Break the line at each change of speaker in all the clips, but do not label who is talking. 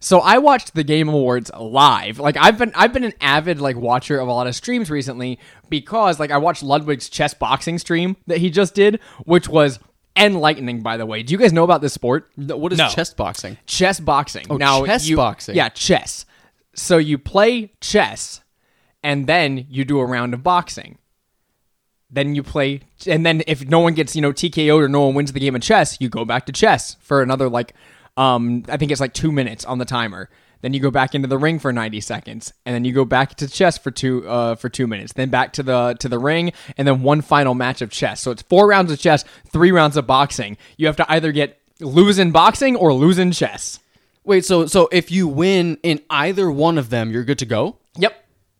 So I watched the Game Awards live. Like I've been I've been an avid like watcher of a lot of streams recently because like I watched Ludwig's chess boxing stream that he just did, which was enlightening by the way. Do you guys know about this sport?
What is
No.
chest boxing?
Chess boxing. Oh, now
chess
you-
boxing.
Yeah, chess. So you play chess and then you do a round of boxing. Then you play and then if no one gets, you know, TKO'd or no one wins the game of chess, you go back to chess for another like um I think it's like 2 minutes on the timer. Then you go back into the ring for 90 seconds and then you go back to chess for 2 uh for 2 minutes. Then back to the to the ring and then one final match of chess. So it's 4 rounds of chess, 3 rounds of boxing. You have to either get lose in boxing or lose in chess.
Wait, so so if you win in either one of them, you're good to go?
Yep.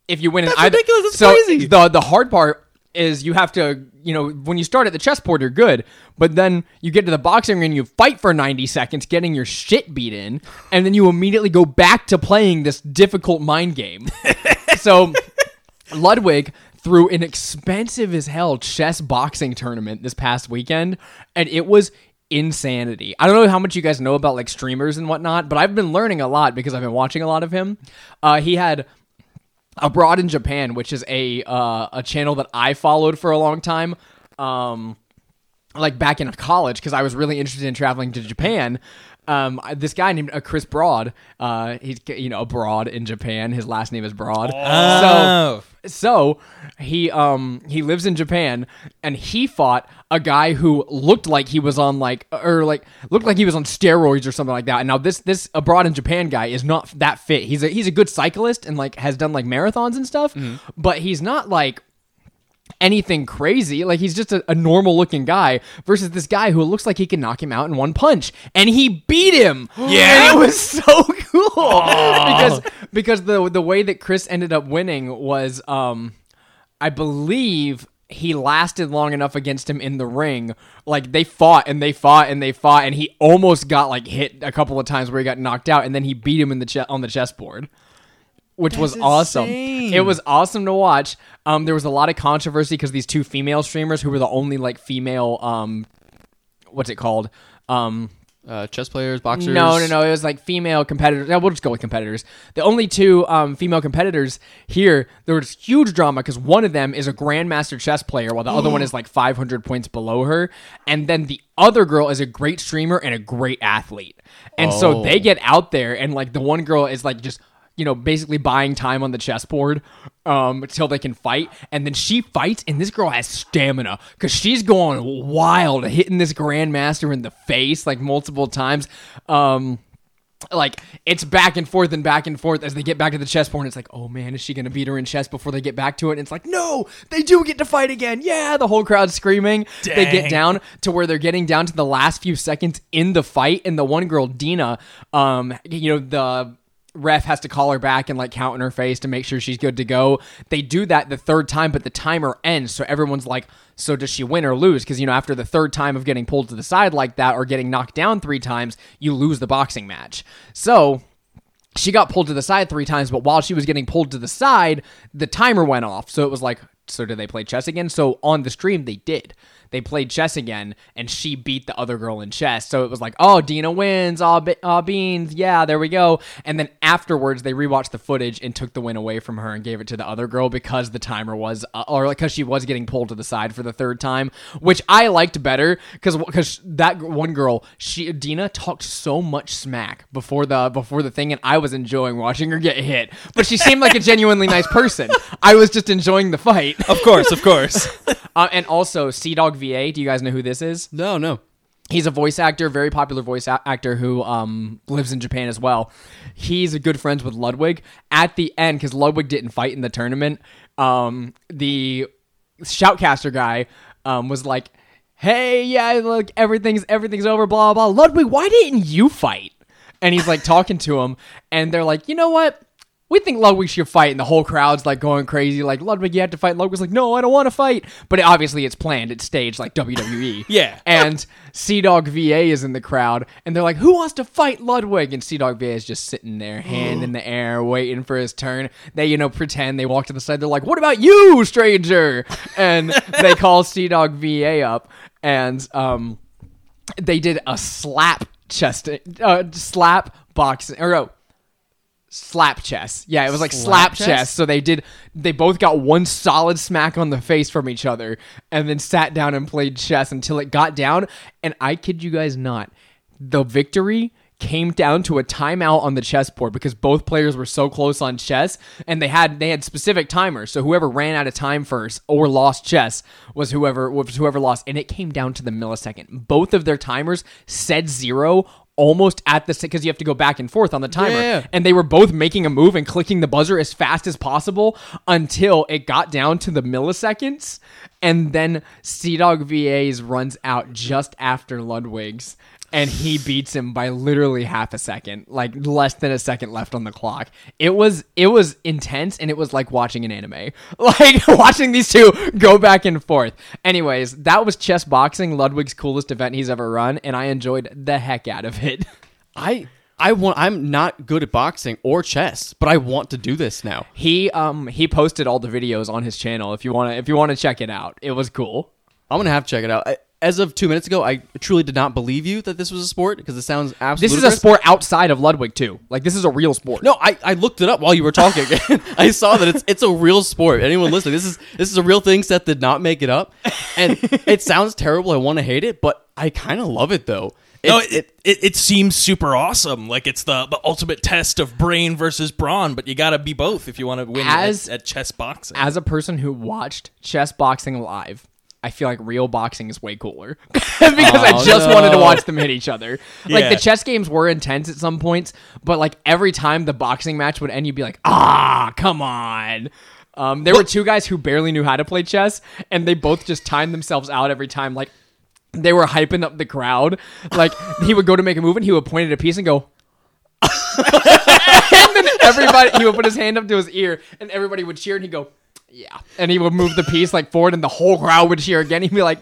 If you win in
That's
either,
ridiculous. That's
so
crazy.
the the hard part is you have to, you know, when you start at the chessboard, you're good, but then you get to the boxing ring, and you fight for 90 seconds, getting your shit beat in, and then you immediately go back to playing this difficult mind game. so Ludwig threw an expensive as hell chess boxing tournament this past weekend, and it was insanity. I don't know how much you guys know about like streamers and whatnot, but I've been learning a lot because I've been watching a lot of him. Uh, he had abroad in Japan, which is a uh, a channel that I followed for a long time. Um, like back in college because I was really interested in traveling to Japan. Um, this guy named uh, Chris Broad, uh, he's you know abroad in Japan. His last name is Broad.
Oh.
So, so he um he lives in Japan and he fought a guy who looked like he was on like or like looked like he was on steroids or something like that. And now this this abroad in Japan guy is not that fit. He's a he's a good cyclist and like has done like marathons and stuff, but he's not like anything crazy. Like he's just a, a normal looking guy versus this guy who looks like he can knock him out in one punch, and he beat him.
Yeah?
and it was so cool because because the the way that Chris ended up winning was, um, I believe. He lasted long enough against him in the ring. Like they fought and they fought and they fought, and he almost got like hit a couple of times where he got knocked out, and then he beat him in the che- on the chessboard which was awesome.
insane.
It was awesome to watch. Um, there was a lot of controversy because these two female streamers who were the only like female um, what's it called? Um,
Uh, chess players, boxers.
no, no, no. It was like female competitors. Yeah, we'll just go with competitors. The only two um, female competitors here, there was huge drama because one of them is a grandmaster chess player, while the other one is like 500 points below her. And then the other girl is a great streamer and a great athlete. And so
Oh.
they get out there, and like the one girl is like just you know basically buying time on the chessboard um till they can fight and then she fights and this girl has stamina because she's going wild hitting this grandmaster in the face like multiple times um like it's back and forth and back and forth as they get back to the chessboard. And it's like, oh man, is she gonna beat her in chess before they get back to it? And it's like, no, they do get to fight again. Yeah, the whole crowd's screaming. They get down to where they're getting down to the last few seconds in the fight, and the one girl, Dina, um, you know the ref has to call her back and like count in her face to make sure she's good to go. They do that the third time, but the timer ends, so everyone's like, so does she win or lose? Because you know, after the third time of getting pulled to the side like that or getting knocked down three times, you lose the boxing match. So she got pulled to the side three times, but while she was getting pulled to the side, the timer went off. So it was like, so did they play chess again? So on the stream, they did. They played chess again, and she beat the other girl in chess. So it was like, oh, Dina wins, aw, be- aw beans, yeah, there we go. And then afterwards, they rewatched the footage and took the win away from her and gave it to the other girl because the timer was, uh, or because she was getting pulled to the side for the third time, which I liked better because because that one girl, she Dina talked so much smack before the before the thing, and I was enjoying watching her get hit. But she seemed like a genuinely nice person. I was just enjoying the fight.
Of course, of course.
Uh, and also, CDawg VA. Do you guys know who this is?
No, no.
He's a voice actor, very popular voice a- actor who um, lives in Japan as well. He's a good friends with Ludwig. At the end, because Ludwig didn't fight in the tournament, um, the shoutcaster guy um, was like, "Hey, yeah, look, everything's everything's over, blah." blah. Ludwig, why didn't you fight? And he's like talking to him, and they're like, "You know what?" We think Ludwig should fight, and the whole crowd's like going crazy, like Ludwig, you have to fight. Ludwig's like, no, I don't want to fight, but obviously it's planned, it's staged like WWE.
Yeah.
And CDawgVA is in the crowd, and they're like, who wants to fight Ludwig? And CDawgVA is just sitting there, hand in the air, waiting for his turn. They, you know, pretend they walk to the side. They're like, what about you, stranger? And they call CDawgVA up, and um, they did a slap chest, uh, slap boxing, or no, slap chess. Yeah, it was like
Slap
slap,
chess?
chess. So they did. They both got one solid smack on the face from each other, and then sat down and played chess until it got down. And I kid you guys not, the victory came down to a timeout on the chessboard because both players were so close on chess and they had they had specific timers so whoever ran out of time first or lost chess was whoever was whoever lost and it came down to the millisecond both of their timers said zero almost at the because you have to go back and forth on the timer.
Yeah.
and they were both making a move and clicking the buzzer as fast as possible until it got down to the milliseconds. And then CDawgVA's runs out just after Ludwig's and he beats him by literally half a second like less than a second left on the clock it was it was intense and it was like watching an anime like watching these two go back and forth anyways that was chess boxing ludwig's coolest event he's ever run and i enjoyed the heck out of it
I I want. I'm not good at boxing or chess, but I want to do this now.
He um he posted all the videos on his channel if you want to if you want to check it out. It was cool.
I'm gonna have to check it out. I, as of two minutes ago, I truly did not believe you that this was a sport because it sounds absolutely.
This is a sport outside of Ludwig too. Like this is a real sport.
No, I, I looked it up while you were talking. I saw that it's it's a real sport. Anyone listening, this is this is a real thing. Seth did not make it up, and it sounds terrible. I want to hate it, but I kind of love it though. It,
no, it, it, it seems super awesome. Like it's the, the ultimate test of brain versus brawn, but you got to be both if you want to win
As-
at, at chess boxing.
As a person who watched chess boxing live, I feel like real boxing is way cooler because I
Oh,
just wanted to watch them hit each other. Like the chess games were intense at some points, but like every time the boxing match would end, you'd be like, ah, come on. Um, there were two guys who barely knew how to play chess, and they both just timed themselves out every time. Like they were hyping up the crowd. Like he would go to make a move, and he would point at a piece and go. and then everybody, he would put his hand up to his ear, and everybody would cheer, and he'd go, "Yeah," and he would move the piece like forward, and the whole crowd would cheer again. He'd be like,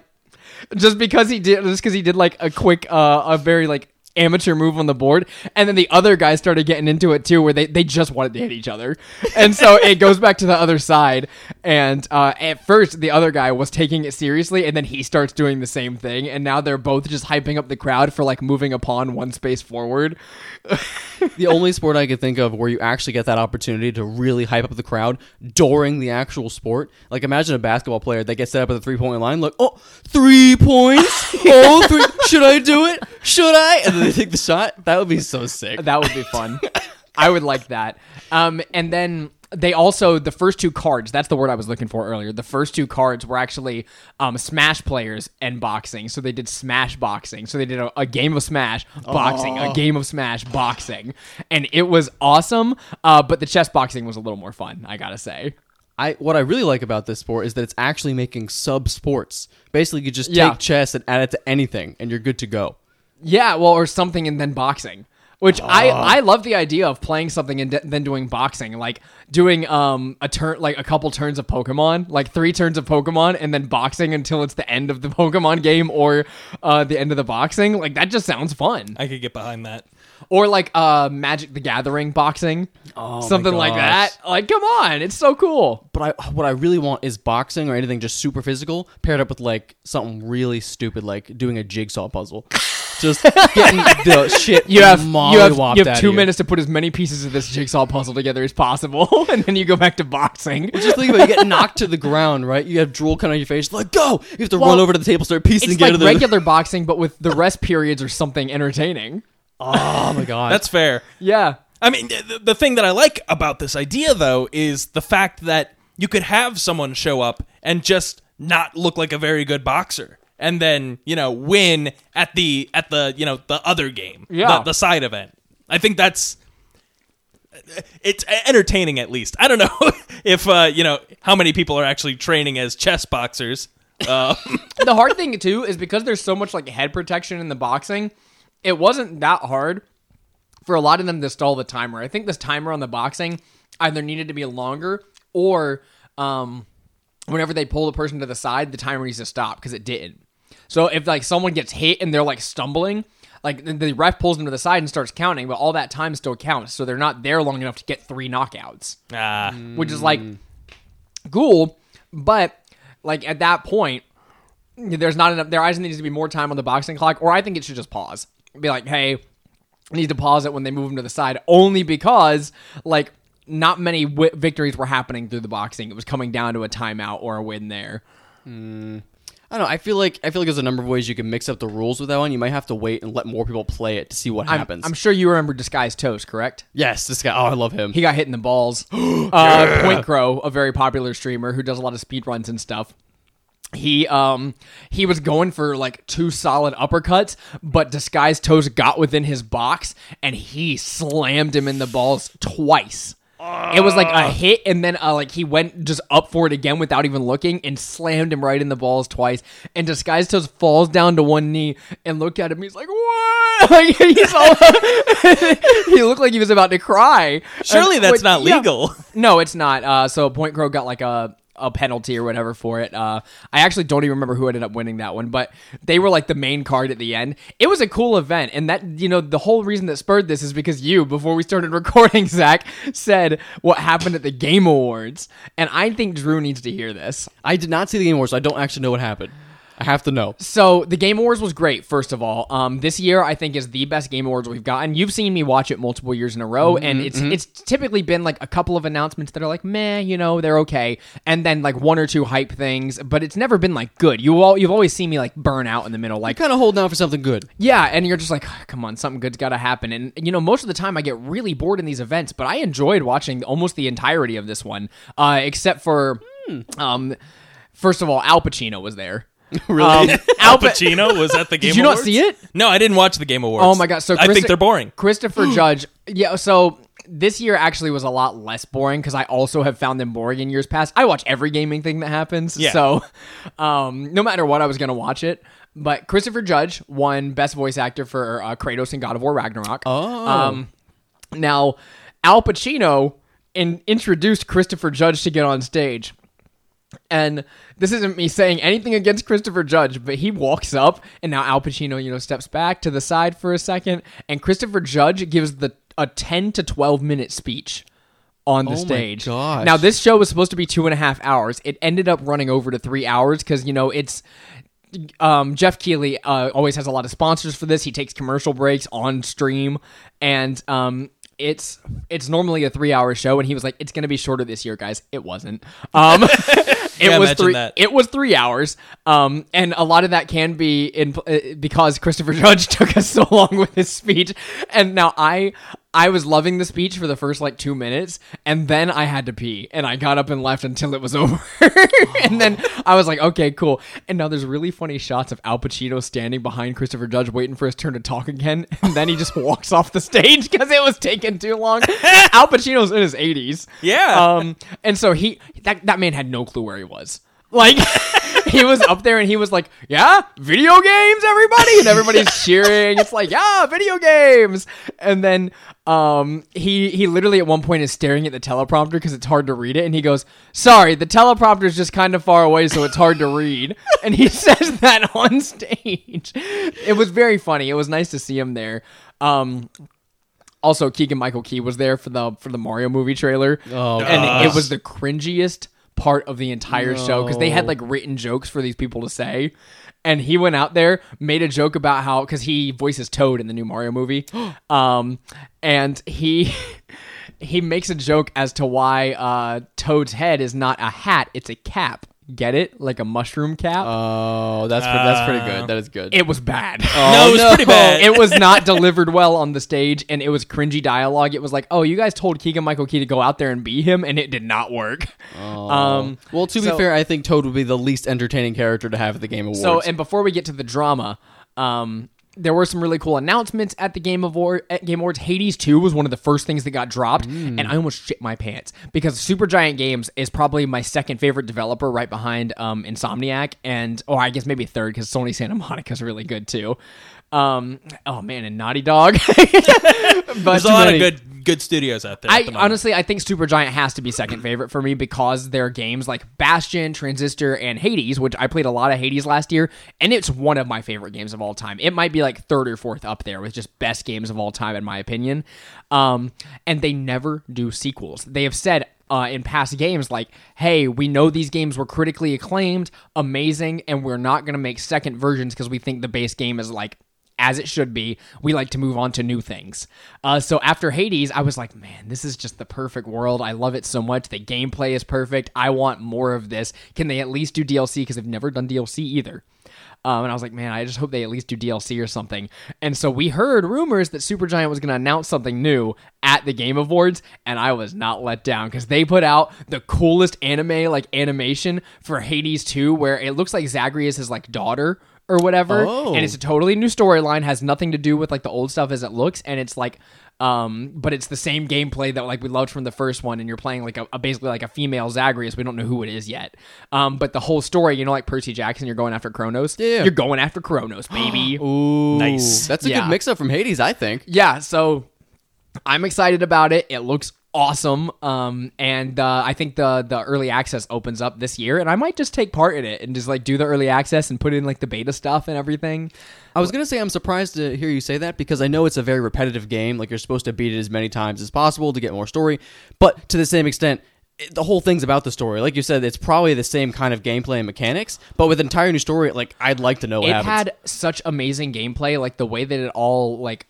just because he did, just because he did like a quick, uh, a very like amateur move on the board, and then the other guys started getting into it too, where they they just wanted to hit each other, and so it goes back to the other side. And uh, at first, the other guy was taking it seriously, and then he starts doing the same thing, and now they're both just hyping up the crowd for like moving a pawn one space forward.
the only sport I could think of where you actually get that opportunity to really hype up the crowd during the actual sport. Like imagine a basketball player that gets set up at the three point line, look, oh, three points. oh, three. Should I do it? Should I? And then they take the shot. That would be so sick.
That would be fun. I would like that. Um, and then they also the first two cards. That's the word I was looking for earlier. The first two cards were actually um, Smash players and boxing. So they did Smash boxing. So they did a, a game of Smash boxing, a game of Smash boxing, and it was awesome. Uh, but the chess boxing was a little more fun. I gotta say.
I what I really like about this sport is that it's actually making sub sports. Basically, you just take
Yeah.
chess and add it to anything, and you're good to go.
Yeah, well, or something and then boxing. Which I I love the idea of playing something and de- then doing boxing, like doing um a turn like a couple turns of Pokemon, like three turns of Pokemon, and then boxing until it's the end of the Pokemon game or uh the end of the boxing. Like that just sounds fun.
I could get behind that.
Or like uh Magic the Gathering boxing,
Oh
something like that. Like come on, it's so cool.
But I what I really want is boxing or anything just super physical paired up with like something really stupid like doing a jigsaw puzzle. Just getting the shit
You have you have, you have two
you.
minutes to put as many pieces of this jigsaw puzzle together as possible, and then you go back to boxing.
Just think about it, you get knocked to the ground, right? You have drool coming on your face, like go. You have to
Well,
run over to the table, start piecing
It's
together.
like regular boxing, but with the rest periods or something entertaining.
oh my god,
That's fair.
Yeah.
I mean, the, the thing that I like about this idea, though, is the fact that you could have someone show up and just not look like a very good boxer, and then you know win at the at the you know the other game,
Yeah.
the, the side event. I think that's it's entertaining at least. I don't know if uh, you know how many people are actually training as chess boxers. Uh,
The hard thing too is because there's so much like head protection in the boxing, it wasn't that hard for a lot of them to stall the timer. I think this timer on the boxing either needed to be longer or um whenever they pull the person to the side, the timer needs to stop because it didn't. So if like someone gets hit and they're like stumbling, like the- ref pulls them to the side and starts counting, but all that time still counts. So they're not there long enough to get three knockouts.
ah,
which is like cool, but like at that point, there's not enough. There either needs to be more time on the boxing clock, or I think it should just pause. Be like, hey, need to pause it when they move them to the side, only because like not many wi- victories were happening through the boxing. It was coming down to a timeout or a win there.
I don't know. I feel like I feel like there's a number of ways you can mix up the rules with that one. You might have to wait and let more people play it to see what
I'm,
happens.
I'm sure you remember Disguised Toast, correct?
yes, this guy. Oh, I love him.
He got hit in the balls. uh, PointCrow, a very popular streamer who does a lot of speed runs and stuff. He um he was going for like two solid uppercuts, but Disguised Toast got within his box and he slammed him in the balls twice. It was like a hit, and then uh, like he went just up for it again without even looking, and slammed him right in the balls twice. And Disguised Toast falls down to one knee and looked at him. He's like, "What?" Like he's all. he looked like he was about to cry.
Surely
And-
that's
but,
not
yeah.
legal.
No, it's not. Uh, so PointCrow got like a a penalty or whatever for it. Uh, I actually don't even remember who ended up winning that one, but they were like the main card at the end. It was a cool event, and that you know the whole reason that spurred this is because you, before we started recording, Zach said what happened at the Game Awards, and I think Drew needs to hear this.
I did not see the game awards, so I don't actually know what happened. I have to know.
So the Game Awards was great. First of all, um, this year I think is the best Game Awards we've gotten. You've seen me watch it multiple years in a row, and it's it's typically been like a couple of announcements that are like meh, you know, they're okay, and then like one or two hype things, but it's never been like good. You all you've always seen me like burn out in the middle, like
Kind of holding out for something good.
yeah, and you're just like, "Ah, come on, something good's got to happen. And you know, most of the time I get really bored in these events, but I enjoyed watching almost the entirety of this one, uh, except for, um, first of all, Al Pacino was there.
Really?
Um,
Al Pacino was at the Game
Did you not see it?
No, I didn't watch the Game Awards.
Oh my god! So
I think they're boring.
Christopher Judge, yeah. So this year actually was a lot less boring because I also have found them boring in years past. I watch every gaming thing that happens,
Yeah.
so um, no matter what, I was gonna watch it. But Christopher Judge won Best Voice Actor for uh, Kratos in God of War Ragnarok.
Oh.
Um, now Al Pacino in, introduced Christopher Judge to get on stage. And this isn't me saying anything against Christopher Judge, but he walks up and now Al Pacino, you know, steps back to the side for a second, and Christopher Judge gives the a ten to twelve minute speech on the stage.
Oh my
stage.
gosh.
Now this show was supposed to be two and a half hours. It ended up running over to three hours because you know it's um, Geoff Keighley uh, always has a lot of sponsors for this. He takes commercial breaks on stream, and um, it's it's normally a three hour show. And he was like, "It's going to be shorter this year, guys." It wasn't. Um, it
Yeah,
was three.
that.
It was three hours. Um, and a lot of that can be in uh, because Christopher Judge took us so long with his speech. And now I I was loving the speech for the first like two minutes, and then I had to pee, and I got up and left until it was over. and then I was like, okay, cool. And now there's really funny shots of Al Pacino standing behind Christopher Judge, waiting for his turn to talk again, and then he just walks off the stage because it was taking too long. Al Pacino's in his 80s.
Yeah.
Um, and so he that that man had no clue where he was. Like he was up there and he was like, "Yeah, video games, everybody!" And everybody's cheering. It's like, "Yeah, video games!" And then um, he he literally at one point is staring at the teleprompter because it's hard to read it, and he goes, "Sorry, the teleprompter's just kind of far away, so it's hard to read." And he says that on stage. It was very funny. It was nice to see him there. Um, also, Keegan Michael Key was there for the for the Mario movie trailer,
Oh,
and
gosh.
it was the cringiest part of the entire show because they had like written jokes for these people to say, and he went out there made a joke about how because he voices Toad in the new Mario movie, um, and he. He makes a joke as to why uh, Toad's head is not a hat; it's a cap. Get it? Like a mushroom cap.
Oh, that's pretty, that's pretty good. That is good.
it was bad.
no, it was pretty bad.
it was not delivered well on the stage and it was cringy dialogue. It was like, oh, you guys told Keegan Michael Key to go out there and be him, and it did not work. Um,
well, to
so-
be fair, I think Toad would be the least entertaining character to have at the Game Awards.
so, and before we get to the drama, um, there were some really cool announcements at the Game Award at Game Awards. Hades 2 was one of the first things that got dropped,
Mm.
and I almost shit my pants because Supergiant Games is probably my second favorite developer, right behind um, Insomniac, and or I guess maybe third because Sony Santa Monica is really good too. Um, oh man, and Naughty Dog. but
There's a lot
many.
of good good studios out there.
I
at the
honestly, I think Supergiant has to be second favorite for me because their games like Bastion, Transistor, and Hades, which I played a lot of Hades last year, and it's one of my favorite games of all time. It might be like third or fourth up there with just best games of all time in my opinion. Um, and they never do sequels. They have said uh, in past games like, "Hey, we know these games were critically acclaimed, amazing, and we're not going to make second versions because we think the base game is like." As it should be. We like to move on to new things. Uh, so after Hades, I was like, man, this is just the perfect world. I love it so much. The gameplay is perfect. I want more of this. Can they at least do DLC? Because they've never done DLC either. Um, and I was like, man, I just hope they at least do DLC or something. And so we heard rumors that Supergiant was going to announce something new at the Game Awards, and I was not let down because they put out the coolest anime like animation for Hades 2, where it looks like Zagreus is like daughter or whatever,
Oh.
and it's a totally new storyline, has nothing to do with like the old stuff as it looks, and it's like. Um, but it's the same gameplay that like we loved from the first one, and you're playing like a, a basically like a female Zagreus. We don't know who it is yet. Um, but the whole story, you know, like Percy Jackson, you're going after Kronos.
Yeah.
you're going after Kronos, baby.
Ooh,
Nice.
That's a
Yeah.
good mix up from Hades, I think.
yeah, so I'm excited about it. It looks awesome. Um, and uh, I think the the early access opens up this year, and I might just take part in it and just like do the early access and put in like the beta stuff and everything.
I was gonna say I'm surprised to hear you say that because I know it's a very repetitive game. Like you're supposed to beat it as many times as possible to get more story, but to the same extent, the whole thing's about the story. Like you said, it's probably the same kind of gameplay and mechanics, but with an entire new story. Like I'd like to know what
it
happens.
had such amazing gameplay, like the way that it all like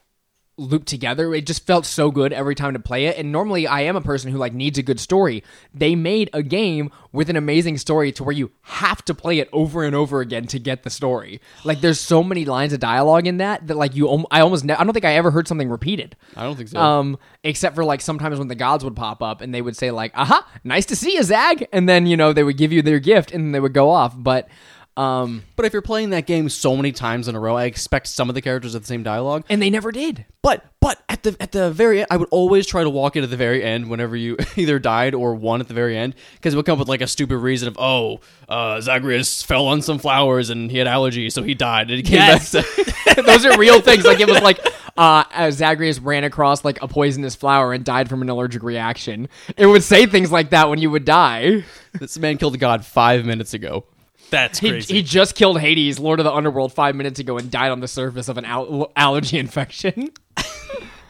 looped together. It just felt so good every time to play it. And normally I am a person who like needs a good story. They made a game with an amazing story to where you have to play it over and over again to get the story. Like there's so many lines of dialogue in that that like you I almost ne- I don't think I ever heard something repeated.
I don't think so.
Um, except for like sometimes when the gods would pop up and they would say like, "Aha, nice to see you, Zag," and then you know they would give you their gift and they would go off. But um,
but if you're playing that game so many times in a row, I expect some of the characters have the same dialogue.
and they never did.
But but at the at the very end, I would always try to walk in at the very end whenever you either died or won at the very end because it would come up with like a stupid reason of oh uh, Zagreus fell on some flowers and he had allergies so he died and he came
Yes.
back. To-
Those are real things. Like it was like uh, as Zagreus ran across like a poisonous flower and died from an allergic reaction. It would say things like that when you would die.
this man killed a god five minutes ago.
That's
He,
crazy.
he just killed Hades, Lord of the Underworld, five minutes ago and died on the surface of an al- allergy infection.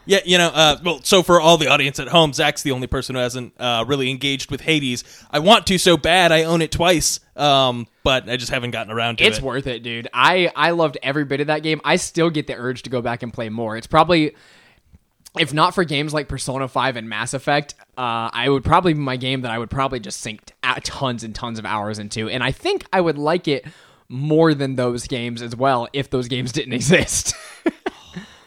Yeah, you know, uh, well, so for all the audience at home, Zach's the only person who hasn't uh, really engaged with Hades. I want to so bad. I own it twice, um, but I just haven't gotten around to
It's
it.
It's worth it, dude. I I loved every bit of that game. I still get the urge to go back and play more. It's probably if not for games like Persona 5 and Mass Effect, uh, I would probably be my game that I would probably just sink t- tons and tons of hours into. And I think I would like it more than those games as well if those games didn't exist.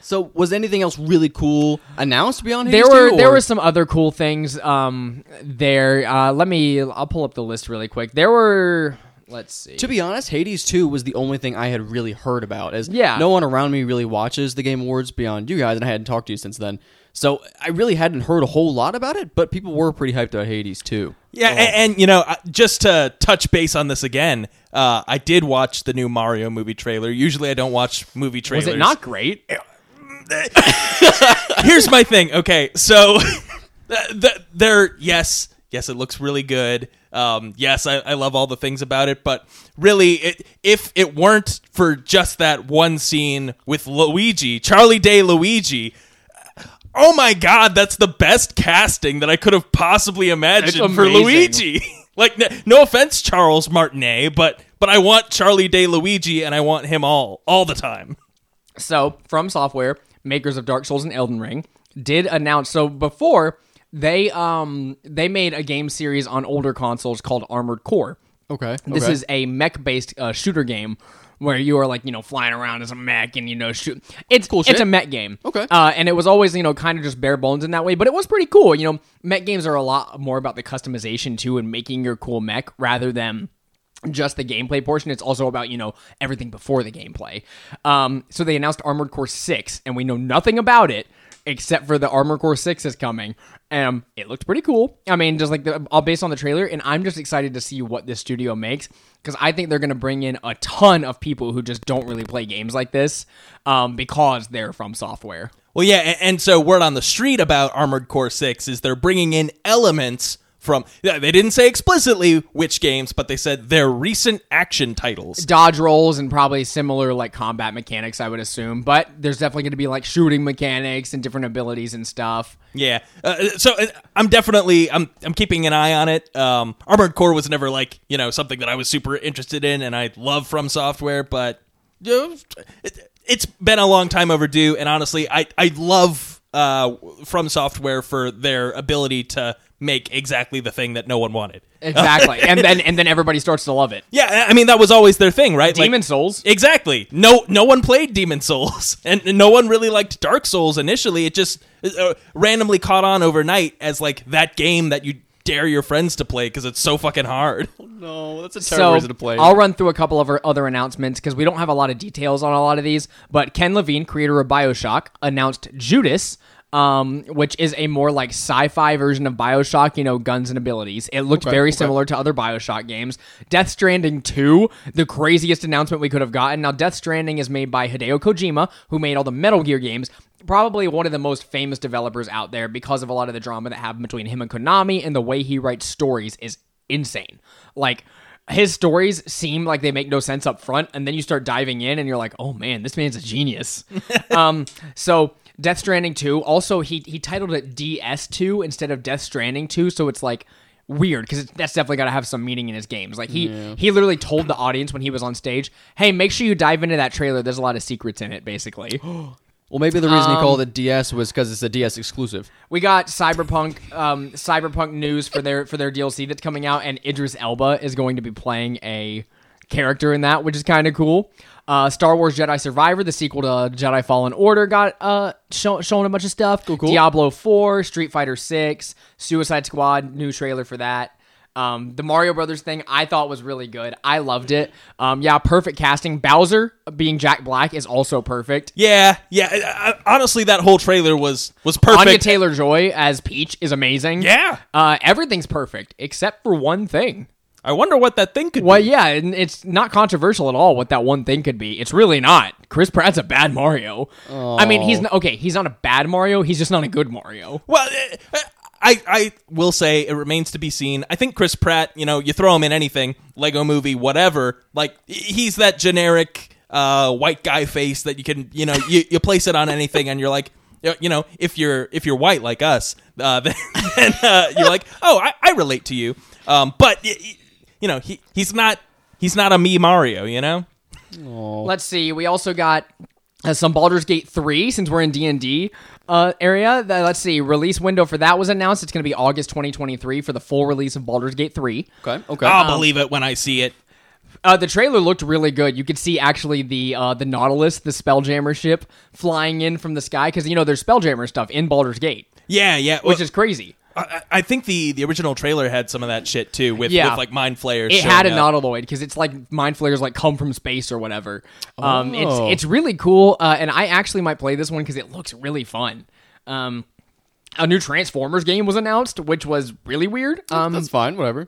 So was anything else really cool announced beyond Hades
there were
2,
there were some other cool things um there. Uh, let me I'll pull up the list really quick. There were let's see.
To be honest, Hades 2 was the only thing I had really heard about. As
Yeah.
no one around me really watches the Game Awards beyond you guys, and I hadn't talked to you since then. So I really hadn't heard a whole lot about it, but people were pretty hyped about Hades 2.
Yeah, a- and, you know, uh, just to touch base on this again, uh, I did watch the new Mario movie trailer. Usually, I don't watch movie trailers.
was it not great?
Here's my thing. Okay, so th- th- there, yes, yes, it looks really good. Um, yes, I, I love all the things about it, but really, it, if it weren't for just that one scene with Luigi, Charlie Day Luigi. Oh my god, that's the best casting that I could have possibly imagined for. Luigi. like, n- no offense, Charles Martinet, but but I want Charlie Day Luigi, and I want him all all the time.
So, From Software, makers of Dark Souls and Elden Ring, did announce. So before they um they made a game series on older consoles called Armored Core.
Okay.
This
okay.
is a mech based uh, shooter game where you are like you know flying around as a mech and you know shoot. It's
Cool
It's a mech game.
Okay.
Uh, and it was always you know kind of just bare bones in that way, but it was pretty cool. You know, mech games are a lot more about the customization too and making your cool mech rather than just the gameplay portion. It's also about, you know, everything before the gameplay. Um, so they announced Armored Core 6, and we know nothing about it except for the Armored Core 6 is coming. Um, it looked pretty cool. I mean, just like the, all based on the trailer, and I'm just excited to see what this studio makes because I think they're going to bring in a ton of people who just don't really play games like this um, because they're from software.
Well, yeah, a- and so word on the street about Armored Core 6 is they're bringing in elements from yeah, they didn't say explicitly which games, but they said their recent action titles.
dodge rolls and probably similar like combat mechanics, I would assume. But there's definitely going to be like shooting mechanics and different abilities and stuff.
Yeah. Uh, so uh, I'm definitely I'm I'm keeping an eye on it. Um Armored Core was never like, you know, something that I was super interested in and I love from software, but it, it's been a long time overdue, and honestly, I I love uh, From Software for their ability to make exactly the thing that no one wanted.
Exactly, and then and then everybody starts to love it.
Yeah, I mean that was always their thing, right? Like-
Demon's Souls.
Exactly. No, no one played Demon's Souls, and and no one really liked Dark Souls initially. It just uh, randomly caught on overnight as like that game that you dare your friends to play because it's so fucking hard.
No, that's a terrible
So
reason to play.
I'll run through a couple of our other announcements because we don't have a lot of details on a lot of these. But Ken Levine, creator of Bioshock, announced Judas. Um, which is a more like sci-fi version of Bioshock, you know, guns and abilities. It looked
Okay,
very
okay.
similar to other Bioshock games. Death Stranding 2, the craziest announcement we could have gotten. Now, Death Stranding is made by Hideo Kojima, who made all the Metal Gear games. Probably one of the most famous developers out there because of a lot of the drama that happened between him and Konami and the way he writes stories is insane. Like, his stories seem like they make no sense up front, and then you start diving in, and you're like, "Oh man, this man's a genius." um, so Death Stranding two. Also, he he titled it DS two instead of Death Stranding two, so it's like weird because that's definitely got to have some meaning in his games. Like he he literally told the audience when he was on stage, "Hey, make sure you dive into that trailer. There's a lot of secrets in it." Basically.
well, maybe the reason he
Um,
called it DS was because it's a DS exclusive.
We got Cyberpunk, um, Cyberpunk news for their for their DLC that's coming out, and Idris Elba is going to be playing a character in that, which is kind of cool. Uh, Star Wars Jedi Survivor, the sequel to Jedi Fallen Order, got uh show, showing a bunch of stuff.
cool.
Diablo Four, Street Fighter Six, Suicide Squad, new trailer for that. Um, the Mario Brothers thing I thought was really good. I loved it. Um, yeah, perfect casting. Bowser being Jack Black is also perfect.
Yeah, yeah. I, I- honestly, that whole trailer was was perfect.
Anya Taylor Joy as Peach is amazing.
Yeah.
Uh, everything's perfect except for one thing.
I wonder what that thing could be.
Well,
be.
yeah, and it's not controversial at all what that one thing could be. It's really not. Chris Pratt's a bad Mario. I mean, he's not, okay. He's not a bad Mario. He's just not a good Mario.
Well, uh, I I will say it remains to be seen. I think Chris Pratt, you know, you throw him in anything, Lego Movie, whatever. Like he's that generic uh, white guy face that you can, you know, you, you place it on anything, and you're like, you know, if you're if you're white like us, uh, then, then uh, you're like, oh, I, I relate to you. Um, but y- y- you know, he he's not he's not a me Mario, you know.
Let's see. We also got uh, some Baldur's Gate 3 since we're in D&D uh, area. The- let's see. Release window for that was announced. It's going to be August 2023 for the full release of Baldur's Gate 3.
Okay, okay.
I'll believe it when I see it.
Uh, the trailer looked really good. You could see actually the uh, the Nautilus, the Spelljammer ship, flying in from the sky because you know there's Spelljammer stuff in Baldur's Gate,
Yeah, yeah.
which
Well,
is crazy.
I, I think the the original trailer had some of that shit too, with,
Yeah.
with like mind flayers.
It had a
up.
Nautiloid because it's like mind flayers like come from space or whatever. Um,
Oh.
it's it's really cool, uh, and I actually might play this one because it looks really fun. Um, a new Transformers game was announced, which was really weird. Um,
That's fine. Whatever.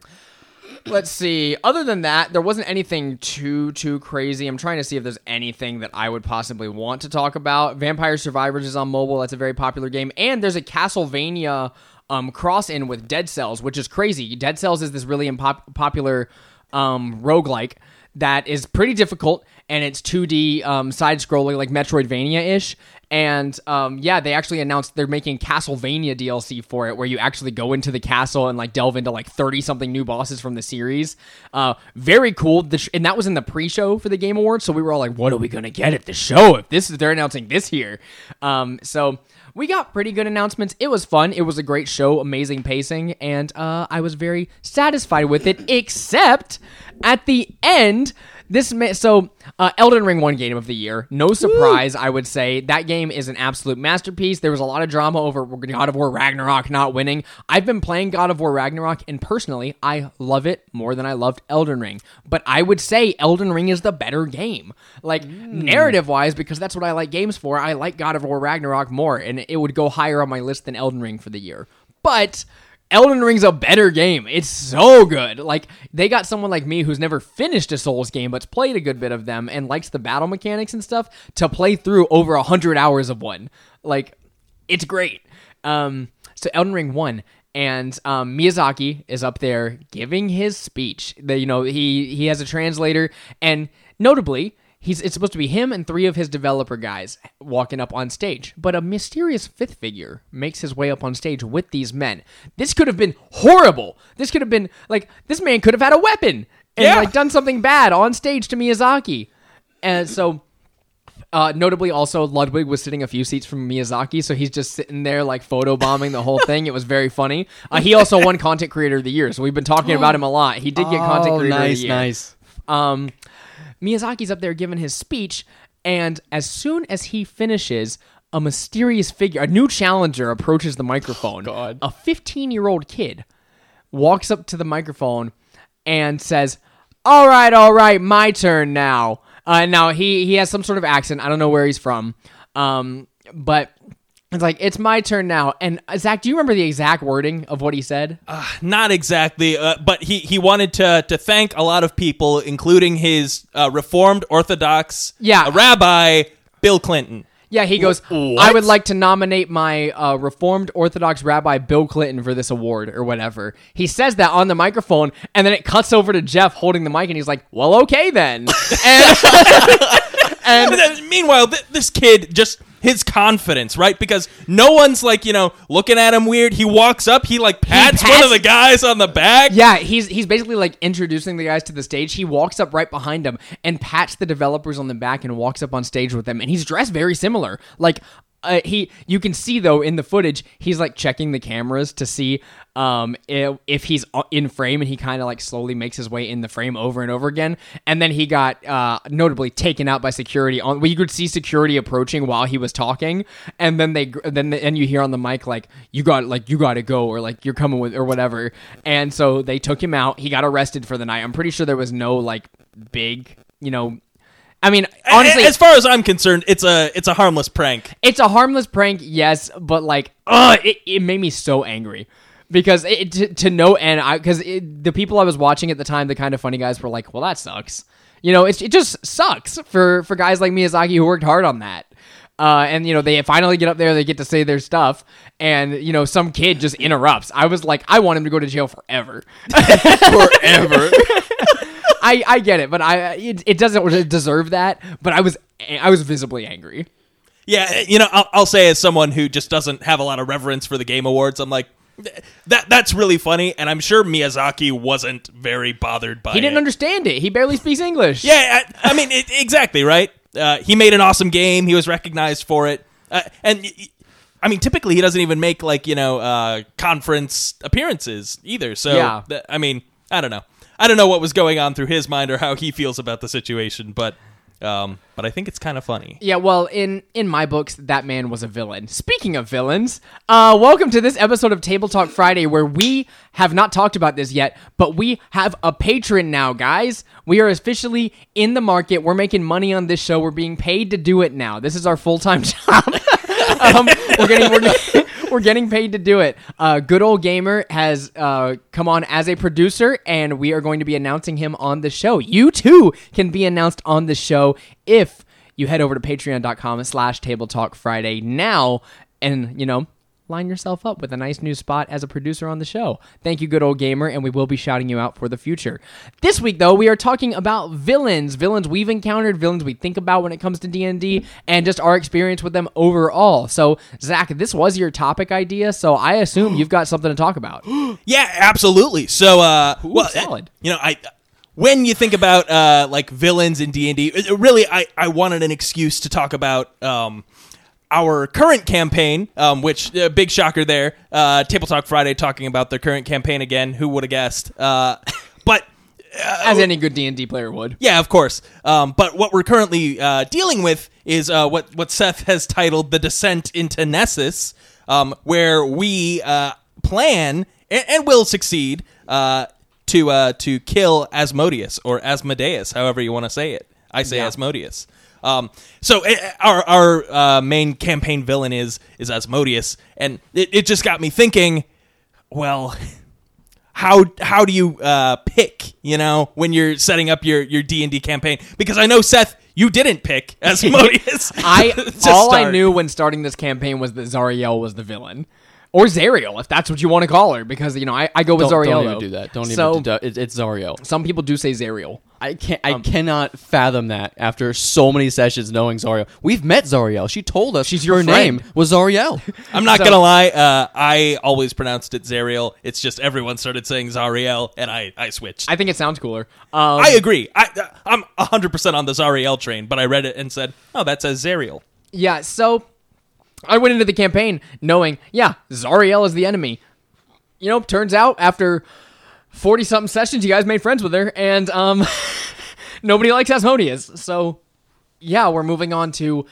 Let's see. Other than that, there wasn't anything too too crazy. I'm trying to see if there's anything that I would possibly want to talk about. Vampire Survivors is on mobile. That's a very popular game, and there's a Castlevania um, cross in with Dead Cells, which is crazy. Dead Cells is this really impop- popular um, roguelike that is pretty difficult, and it's 2D um, side scrolling like Metroidvania ish. And um, yeah, they actually announced they're making Castlevania DLC for it, where you actually go into the castle and like delve into like thirty something new bosses from the series. Uh, very cool. Sh- and that was in the pre-show for the Game Awards, so we were all like, "What are we gonna get at the show if this is they're announcing this here?" Um, so we got pretty good announcements. It was fun. It was a great show, amazing pacing, and uh, I was very satisfied with it. Except at the end, this ma- so uh, Elden Ring won Game of the Year. No surprise, I would say that game is an absolute masterpiece. There was a lot of drama over God of War Ragnarok not winning. I've been playing God of War Ragnarok, and personally, I love it more than I loved Elden Ring. But I would say Elden Ring is the better game, like narrative wise, because that's what I like games for. I like God of War Ragnarok more, and it would go higher on my list than Elden Ring for the year. But Elden Ring's a better game. It's so good. Like they got someone like me who's never finished a Souls game but's played a good bit of them and likes the battle mechanics and stuff to play through over a hundred hours of one. Like it's great. Um, so Elden Ring won, and um, Miyazaki is up there giving his speech. That you know he he has a translator, and notably. He's, it's supposed to be him and three of his developer guys walking up on stage, but a mysterious fifth figure makes his way up on stage with these men. This could have been horrible. This could have been like this man could have had a weapon and
Yeah.
like done something bad on stage to Miyazaki. And so Uh, notably, also Ludwig was sitting a few seats from Miyazaki, so he's just sitting there like photo bombing the whole thing. It was very funny. Uh, he also won Content Creator of the Year, so we've been talking about him a lot. He did get Content
Oh,
Creator
nice,
of the Year.
Nice, nice.
Um, Miyazaki's up there giving his speech, and as soon as he finishes, a mysterious figure, a new challenger, approaches the microphone.
God.
A 15 year old kid walks up to the microphone and says, "All right, all right, my turn now." Uh, now he he has some sort of accent. I don't know where he's from, um, but it's like it's my turn now. And uh, Zach, do you remember the exact wording of what he said?
Not exactly, uh, but he, he wanted to to thank a lot of people, including his uh, Reformed Orthodox
Yeah.
uh, Rabbi Bill Clinton.
Yeah, he goes, I would like to nominate my uh, Reformed Orthodox Rabbi Bill Clinton for this award or whatever. He says that on the microphone, and then it cuts over to Geoff holding the mic, and he's like, Well, okay then. and, and
then, meanwhile, th- this kid just his confidence, right? Because no one's like you know looking at him weird. He walks up, he like pats, one
pats-
of the guys on the back.
yeah, he's he's basically like introducing the guys to the stage. He walks up right behind them and pats the developers on the back and walks up on stage with them. And he's dressed very similar. Like uh, he, you can see though in the footage, he's like checking the cameras to see um if, if he's in frame, and he kind of like slowly makes his way in the frame over and over again. And then he got uh notably taken out by security. On well, you could see security approaching while he was talking, and then they then the, and you hear on the mic like you got like you got to go or like you're coming with or whatever. And so they took him out. He got arrested for the night. I'm pretty sure there was no like big, you know. I mean, honestly,
as far as I'm concerned, it's a it's a harmless prank.
it's a harmless prank, yes, but like, ugh, it, it made me so angry because it to, to no end. I because the people I was watching at the time, the kind of funny guys, were like, "Well, that sucks." You know, it's, it just sucks for for guys like Miyazaki who worked hard on that. Uh, and you know they finally get up there, they get to say their stuff, and you know some kid just interrupts. I was like, I want him to go to jail forever.
Forever.
I, I get it, but I it, it doesn't deserve that. But I was I was visibly angry.
Yeah, you know, I'll, I'll say as someone who just doesn't have a lot of reverence for the Game Awards, I'm like, that that's really funny, and I'm sure Miyazaki wasn't very bothered by it.
He didn't
it.
understand it. He barely speaks English.
Yeah, I, I mean, it, exactly right. Uh, he made an awesome game. He was recognized for it, uh, and I mean, typically he doesn't even make like you know uh, conference appearances either. So
Yeah.
I mean, I don't know. I don't know what was going on through his mind or how he feels about the situation, but um, but I think it's kind of funny.
Yeah, well, in in my books, that man was a villain. Speaking of villains, uh, welcome to this episode of Table Talk Friday, where we have not talked about this yet, but we have a patron now, guys. We are officially in the market. We're making money on this show. We're being paid to do it now. This is our full time job. um, we're getting we're, getting- we're getting paid to do it. Uh, Good old gamer has uh, come on as a producer, and we are going to be announcing him on the show. You too can be announced on the show if you head over to patreon.com slash table talk friday now and you know line yourself up with a nice new spot as a producer on the show thank you good old gamer and we will be shouting you out for the future this week though we are talking about villains villains we've encountered villains we think about when it comes to d&d and just our experience with them overall so zach this was your topic idea so i assume you've got something to talk about
Yeah, absolutely. So, uh, well,
solid.
uh, you know, I when you think about uh, like villains in D&D, really, I I wanted an excuse to talk about um, our current campaign, um, which uh, big shocker there. Uh, Table Talk Friday talking about their current campaign again. Who would have guessed? Uh, but
as any good d&d player would
yeah, of course. Um, but what we're currently uh, dealing with is uh, what what Seth has titled the descent into Nessus, um, where we uh, plan and, and will succeed uh, to uh, to kill Asmodeus or Asmodeus, however you want to say it. I say
Yeah.
Asmodeus. Um, so uh, our our uh, main campaign villain is is Asmodeus, and it, it just got me thinking. Well, how how do you uh, pick you know when you're setting up your your d&d campaign because i know seth you didn't pick asmodeus
I all I knew when starting this campaign was that Zariel was the villain. Or Zariel, if that's what you want to call her, because you know I, I go with
Don't,
Zariel.
don't even do that. Don't
So,
even. Do, it, it's Zariel.
Some people do say Zariel.
I can't. I
Um,
cannot fathom that after so many sessions knowing Zariel. We've met Zariel. She told us
She's your
her
friend.
name was Zariel.
I'm not
So-
gonna lie. Uh, I always pronounced it Zariel. It's just everyone started saying Zariel, and I I switched. I,
I think it sounds cooler. Um,
agree. I I'm 100 percent on the Zariel train, but I read it and said, oh, that says Zariel.
Yeah, so I went into the campaign knowing, yeah, Zariel is the enemy. You know, turns out after 40 something sessions, you guys made friends with her, and um, nobody likes Asmodeus. So, yeah, we're moving on to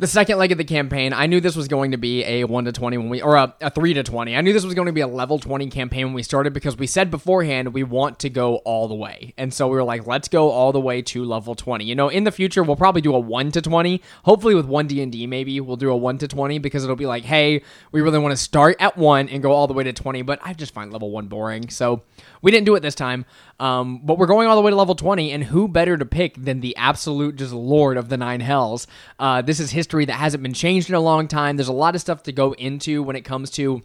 the second leg of the campaign. I knew this was going to be a 1 to 20 when we, or a, a 3 to 20. I knew this was going to be a level 20 campaign when we started because we said beforehand we want to go all the way. And so we were like, let's go all the way to level 20. You know, in the future, we'll probably do a 1 to 20. Hopefully with 1 D&D maybe we'll do a 1 to 20 because it'll be like, hey, we really want to start at 1 and go all the way to 20, but I just find level 1 boring. So we didn't do it this time. Um, but we're going all the way to level 20, and who better to pick than the absolute just lord of the nine hells? Uh, this is history that hasn't been changed in a long time. There's a lot of stuff to go into when it comes to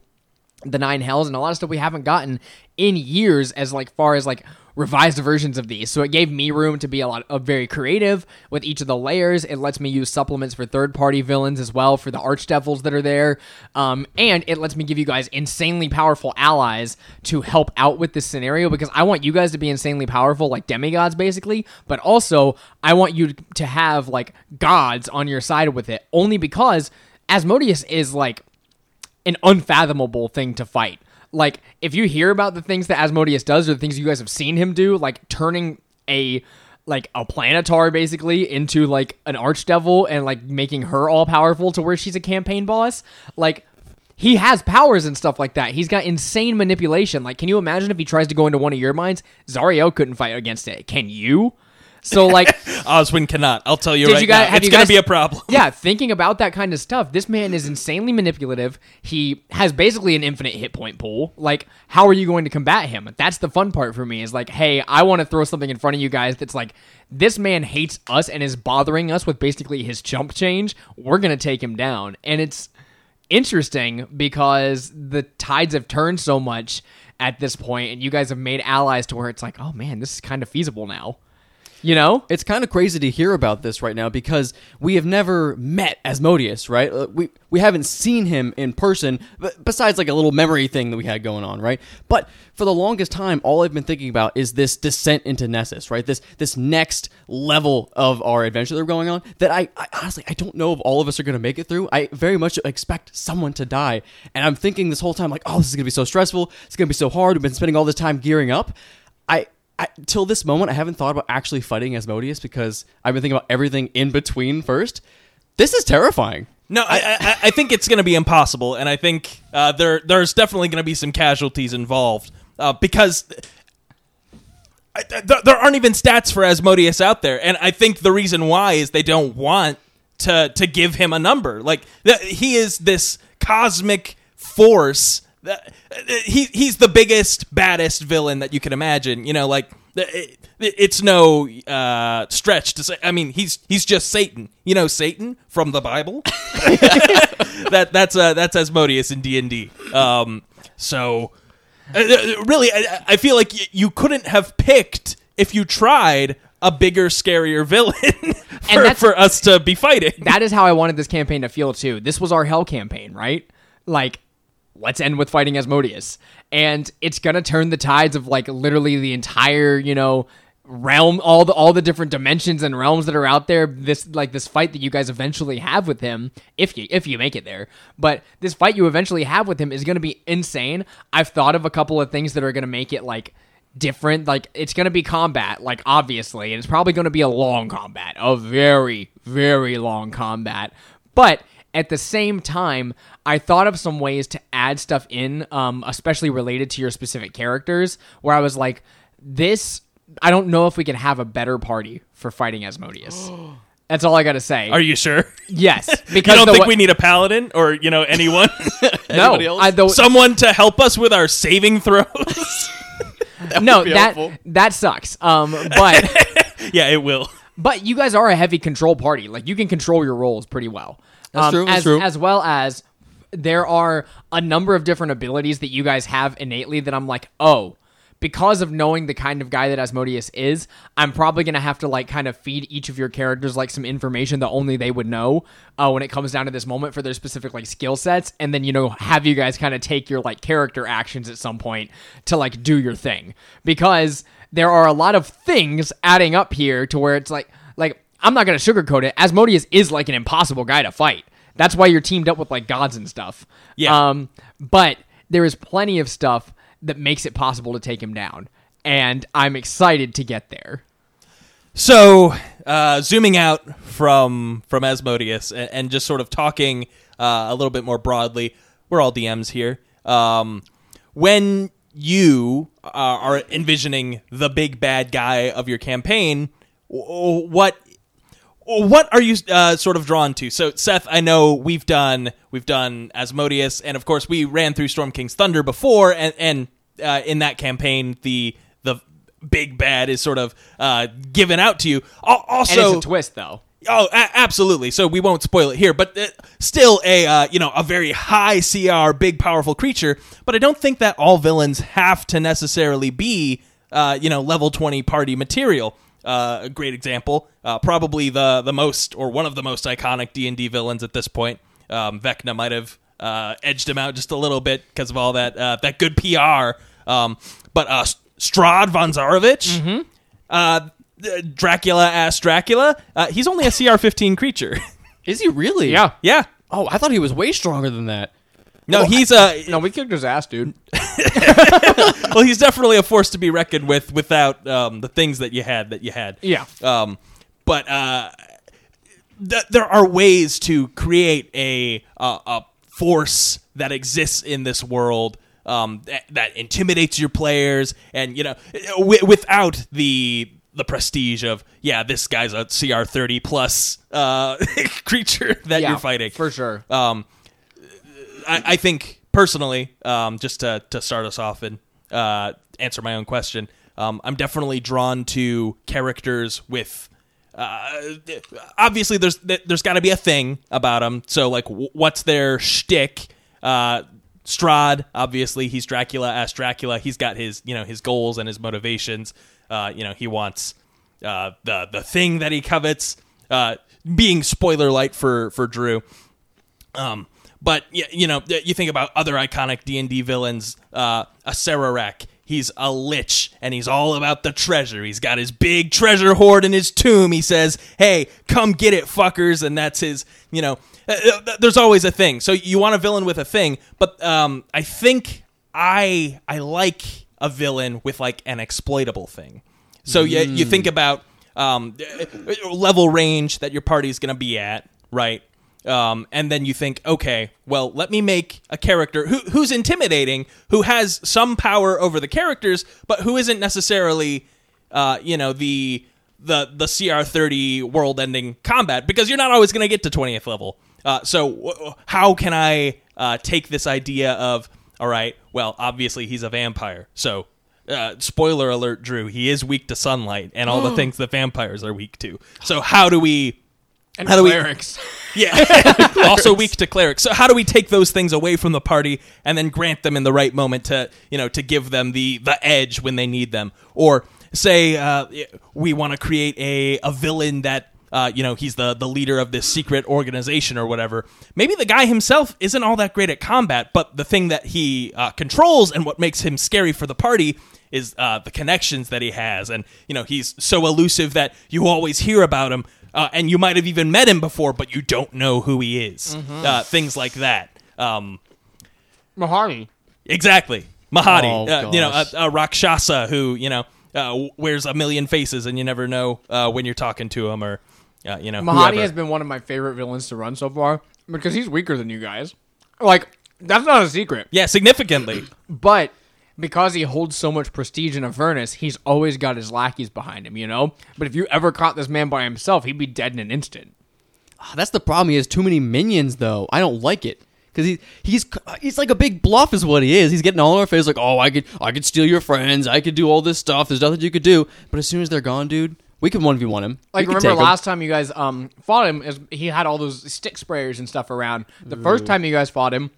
the nine hells and a lot of stuff we haven't gotten in years as like far as like revised versions of these. So it gave me room to be a lot of very creative with each of the layers. It lets me use supplements for third party villains as well for the archdevils that are there. Um, and it lets me give you guys insanely powerful allies to help out with this scenario because i want you guys to be insanely powerful like demigods basically. But also i want you to have like gods on your side with it only because asmodeus is like an unfathomable thing to fight. Like, if you hear about the things that Asmodeus does or the things you guys have seen him do, like turning a like a planetar basically into like an archdevil and like making her all powerful to where she's a campaign boss, like he has powers and stuff like that. He's got insane manipulation. Like, can you imagine if he tries to go into one of your minds? Zariel couldn't fight against it. Can you? So like
Oswin cannot. I'll tell you right
you guys-
now. It's
you
gonna be a problem.
yeah, thinking about that kind of stuff, this man is insanely manipulative. He has basically an infinite hit point pool. Like, how are you going to combat him? That's the fun part for me. Is like, hey, I want to throw something in front of you guys that's like, this man hates us and is bothering us with basically his chump change. We're gonna take him down, and it's interesting because the tides have turned so much at this point, and you guys have made allies to where it's like, oh man, this is kind of feasible now. You know?
It's kind of crazy to hear about this right now because we have never met Asmodeus, right? Uh, We we haven't seen him in person, besides like a little memory thing that we had going on, right? But for the longest time, all I've been thinking about is this descent into Nessus, right? This this next level of our adventure that we're going on. That I, I honestly I don't know if all of us are going to make it through. I very much expect someone to die, and I'm thinking this whole time like, oh, this is going to be so stressful. It's going to be so hard. We've been spending all this time gearing up. I I, till this moment, I haven't thought about actually fighting Asmodeus because I've been thinking about everything in between first. This is terrifying.
No, I, I, I think it's going to be impossible, and I think uh, there there's definitely going to be some casualties involved uh, because I, th- there aren't even stats for Asmodeus out there, and I think the reason why is they don't want to to give him a number. Like th- he is this cosmic force. That, he he's the biggest, baddest villain that you can imagine. You know, like it, it's no uh, stretch to say. I mean, he's he's just Satan. You know, Satan from the Bible. that that's uh, that's Asmodeus in D and D. Um, so uh, uh, really, I, I feel like y- you couldn't have picked if you tried a bigger, scarier villain for,
that's-
for us to be fighting.
that is how I wanted this campaign to feel too. This was our hell campaign, right? Like, let's end with fighting Asmodeus, and it's gonna turn the tides of like literally the entire, you know, realm, all the all the different dimensions and realms that are out there. This like this fight that you guys eventually have with him, if you if you make it there. But this fight you eventually have with him is gonna be insane. I've thought of a couple of things that are gonna make it like different. Like it's gonna be combat, like obviously, and it's probably gonna be a long combat, a very, very long combat. But at the same time, I thought of some ways to add stuff in, um, especially related to your specific characters, where I was like, this. I don't know if we can have a better party for fighting Asmodeus. That's all I gotta say.
Are you sure?
yes, because
You
don't
think
wa-
we need a paladin or you know anyone,
no,
else?
I, the,
someone to help us with our saving throws?
no that
helpful.
that sucks. Um, but
yeah, it will.
But you guys are a heavy control party. Like you can control your roles pretty well.
That's
Um,
true, that's
As,
true.
as well as there are a number of different abilities that you guys have innately that I'm like, oh, because of knowing the kind of guy that Asmodeus is, I'm probably gonna have to like kind of feed each of your characters like some information that only they would know uh, when it comes down to this moment for their specific like skill sets, and then you know have you guys kind of take your like character actions at some point to like do your thing because there are a lot of things adding up here to where it's like like I'm not gonna sugarcoat it. Asmodeus is like an impossible guy to fight. That's why you're teamed up with like gods and stuff.
Yeah.
Um, but there is plenty of stuff that makes it possible to take him down, and I'm excited to get there.
So, uh, zooming out from from Asmodeus and, and just sort of talking uh, a little bit more broadly, we're all DMs here. Um, when you uh, are envisioning the big bad guy of your campaign, what what are you uh, sort of drawn to? So, Seth, I know we've done we've done Asmodeus, and of course we ran through Storm King's Thunder before, and and uh, in that campaign the the big bad is sort of uh, given out to you. Al-
And
Also,
it's a twist, though.
Oh, a- absolutely. So we won't spoil it here, but uh, still a uh, you know a very high CR, big powerful creature. But I don't think that all villains have to necessarily be uh, you know level twenty party material. Uh, a great example, uh, probably the the most or one of the most iconic D and D villains at this point. Um, Vecna might have uh, edged him out just a little bit because of all that uh, that good PR. Um, but uh, Strahd von Zarovich, uh, Dracula ass Dracula. Uh, he's only a CR fifteen creature.
Is he really?
Yeah.
yeah.
Oh, I thought he was way stronger than that.
No, he's a
No, we kicked his ass, dude.
well. He's definitely a force to be reckoned with without um, the things that you had that you had.
Yeah.
Um, but uh, th- there are ways to create a a, a force that exists in this world. Um, that, that intimidates your players, and you know, w- without the the prestige of yeah, this guy's a CR thirty plus uh, creature that
yeah,
you're fighting
for sure.
Um, I, I think personally, um, just to, to start us off and uh, answer my own question, um, I'm definitely drawn to characters with. Uh, obviously, there's there's got to be a thing about them. So, like, what's their shtick? Uh, Strahd, obviously, he's Dracula. As Dracula, he's got his you know his goals and his motivations. Uh, you know, he wants uh, the the thing that he covets. Uh, being spoiler light for for Drew. Um, but you know, you think about other iconic D and D villains. Uh, Acererak, he's a lich, and he's all about the treasure. He's got his big treasure hoard in his tomb. He says, "Hey, come get it, fuckers!" And that's his. You know, uh, uh, there's always a thing. So you want a villain with a thing, but um, I think I I like a villain with like an exploitable thing. So you you think about um, level range that your party's going to be at, right? Um, and then you think, okay, well, let me make a character who, who's intimidating, who has some power over the characters, but who isn't necessarily, uh, you know, the the the CR thirty world ending combat because you're not always going to get to twentieth level. Uh, so w- how can I uh, take this idea of all right? Well, obviously he's a vampire, so uh, spoiler alert, Drew, he is weak to sunlight and all the things that vampires are weak to. So how do we?
And
how do we-
clerics.
Yeah, also weak to clerics. So how do we take those things away from the party and then grant them in the right moment to you know to give them the the edge when they need them? Or say uh, we want to create a a villain that. Uh, you know he's the the leader of this secret organization or whatever. Maybe the guy himself isn't all that great at combat, but the thing that he uh, controls and what makes him scary for the party is uh, the connections that he has, and you know he's so elusive that you always hear about him, uh, and you might have even met him before, but you don't know who he is. Uh, things like that. Um,
Mahadi.
exactly, Mahadi.
Oh,
uh, you know, a, a Rakshasa who you know uh, wears a million faces, and you never know uh, when you're talking to him or uh, you know
Mahadi
whoever.
has been one of my favorite villains to run so far because he's weaker than you guys. Like that's not a secret,
yeah, significantly.
but because he holds so much prestige in Avernus, he's always got his lackeys behind him. You know. But if you ever caught this man by himself, he'd be dead in an instant.
Ah, That's the problem. He has too many minions, though. I don't like it because he he's he's like a big bluff, is what he is. He's getting all in our face, like, oh, I could I could steal your friends, I could do all this stuff. There's nothing you could do. But as soon as they're gone, dude, we can one v one him.
Like remember
take him.
last time you guys um fought him he had all those stick sprayers and stuff around. The first time you guys fought him,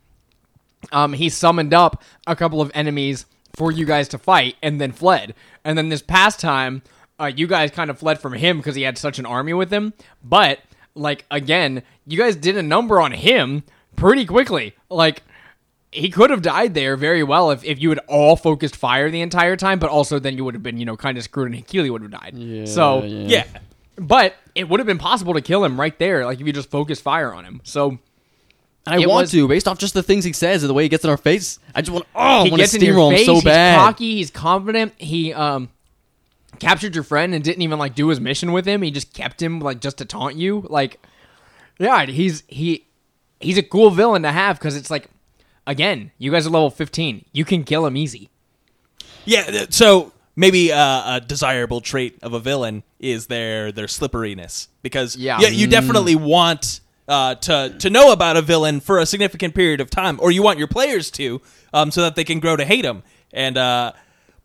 um, he summoned up a couple of enemies for you guys to fight and then fled. And then this past time, uh, you guys kind of fled from him because he had such an army with him. But like again, you guys did a number on him pretty quickly. Like he could have died there very well if, if you had all focused fire the entire time, but also then you would have been, you know, kind of screwed and Keely would have died. so,
Yeah.
but it would have been possible to kill him right there, like if you just focused fire on him. So
I
It
want
was-
to, based off just the things he says and the way he gets in our face. I just want, oh, I
he
want to
gets in your
steamroll him
face.
so
he's cocky. He's confident. He um captured your friend and didn't even like do his mission with him. He just kept him like just to taunt you. Like, yeah, he's he he's a cool villain to have because it's like, again, you guys are level fifteen. You can kill him easy.
Yeah, so maybe uh, a desirable trait of a villain is their their slipperiness because
Yeah.
you definitely want uh, to to know about a villain for a significant period of time, or you want your players to, um, so that they can grow to hate him. And uh,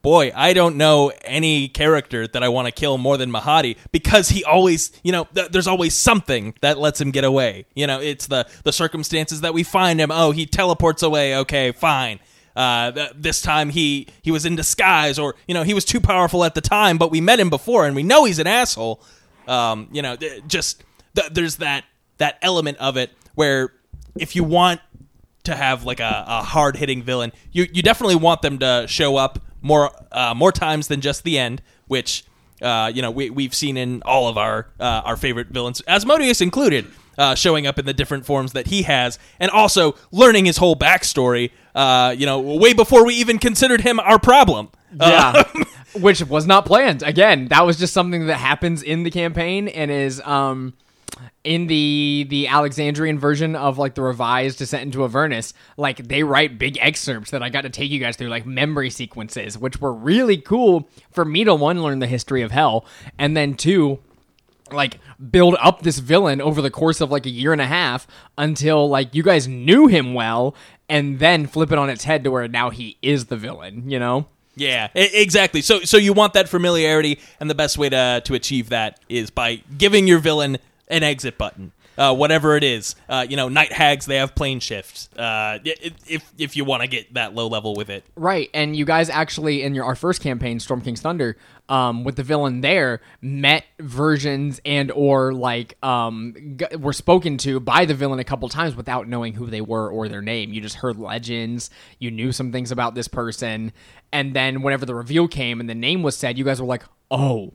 boy, I don't know any character that I want to kill more than Mahadi because he always, you know, th- there's always something that lets him get away. You know, it's the the circumstances that we find him. Oh, he teleports away. Okay, fine. Uh, th- this time he he was in disguise, or you know, he was too powerful at the time, but we met him before, and we know he's an asshole. Um, you know, th- just th- there's that that element of it where if you want to have like a, a hard hitting villain, you you definitely want them to show up more uh, more times than just the end, which uh, you know we we've seen in all of our uh, our favorite villains, Asmodeus included, uh, showing up in the different forms that he has, and also learning his whole backstory. Uh, you know, way before we even considered him our problem. Uh,
Yeah. Which was not planned. Again, that was just something that happens in the campaign and is um in the the Alexandrian version of like the revised Descent into Avernus, like they write big excerpts that I got to take you guys through, like memory sequences, which were really cool for me to one learn the history of hell, and then two like build up this villain over the course of like a year and a half until like you guys knew him well and then flip it on its head to where now he is the villain, you know?
Yeah, exactly. So so you want that familiarity, and the best way to to achieve that is by giving your villain an exit button. Uh, whatever it is, uh, you know, night hags they have plane shifts. Uh, if if you want to get that low level with it,
Right, and you guys actually in your our first campaign, Storm King's Thunder, um, with the villain there, met versions and or like um g- were spoken to by the villain a couple times without knowing who they were or their name. You just heard legends, you knew some things about this person, and then whenever the reveal came and the name was said, you guys were like, "Oh,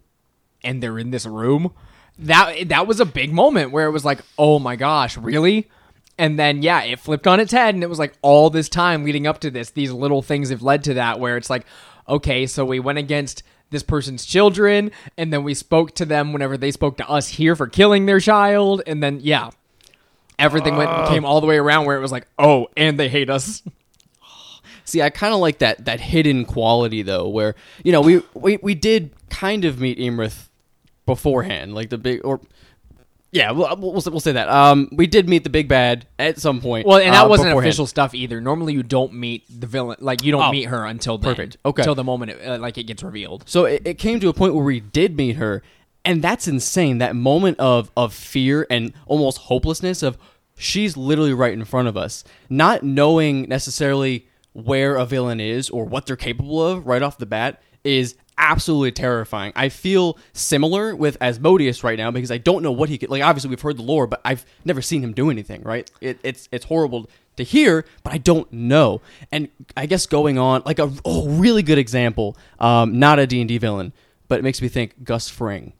and they're in this room." That that was a big moment where it was like, "Oh my gosh, really?" And then yeah, it flipped on its head and it was like all this time leading up to this, these little things have led to that where it's like, okay, so we went against this person's children and then we spoke to them whenever they spoke to us here for killing their child and then yeah. Everything went oh. came all the way around where it was like, "Oh, and they hate us."
See, I kind of like that that hidden quality though, where you know we we, we did kind of meet Iymrith beforehand, like the big or yeah, we'll, we'll, we'll say that. Um, we did meet the big bad at some point.
Well, and that
uh,
wasn't
beforehand.
official stuff either. Normally, you don't meet the villain, like you don't
Oh,
meet her until then,
perfect. Okay.
until the moment it, uh, like it gets revealed.
So it, it came to a point where we did meet her, and that's insane. That moment of of fear and almost hopelessness of she's literally right in front of us, not knowing necessarily where a villain is or what they're capable of right off the bat is absolutely terrifying. I feel similar with Asmodeus right now because I don't know what he could like obviously we've heard the lore but I've never seen him do anything, right? It, it's it's horrible to hear, but I don't know. And I guess going on like a oh, really good example, um, not a D&D villain, but it makes me think Gus Fring,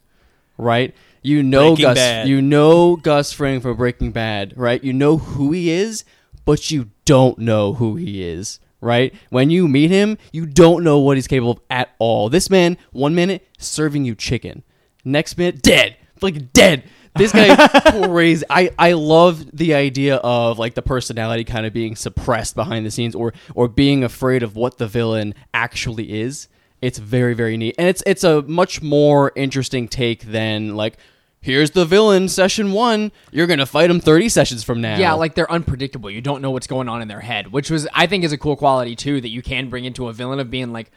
right? You know
Breaking
Gus
Bad.
you know Gus Fring from Breaking Bad, right? You know who he is, but you don't know who he is, right? When you meet him, you don't know what he's capable of at all. This man, one minute serving you chicken, next minute dead, like dead. This guy crazy. I I love the idea of like the personality kind of being suppressed behind the scenes, or or being afraid of what the villain actually is. It's very very neat, and it's it's a much more interesting take than like. Here's the villain, session one. You're gonna fight him 30 sessions from now.
Yeah, like they're unpredictable. You don't know what's going on in their head, which was I think is a cool quality too that you can bring into a villain of being like,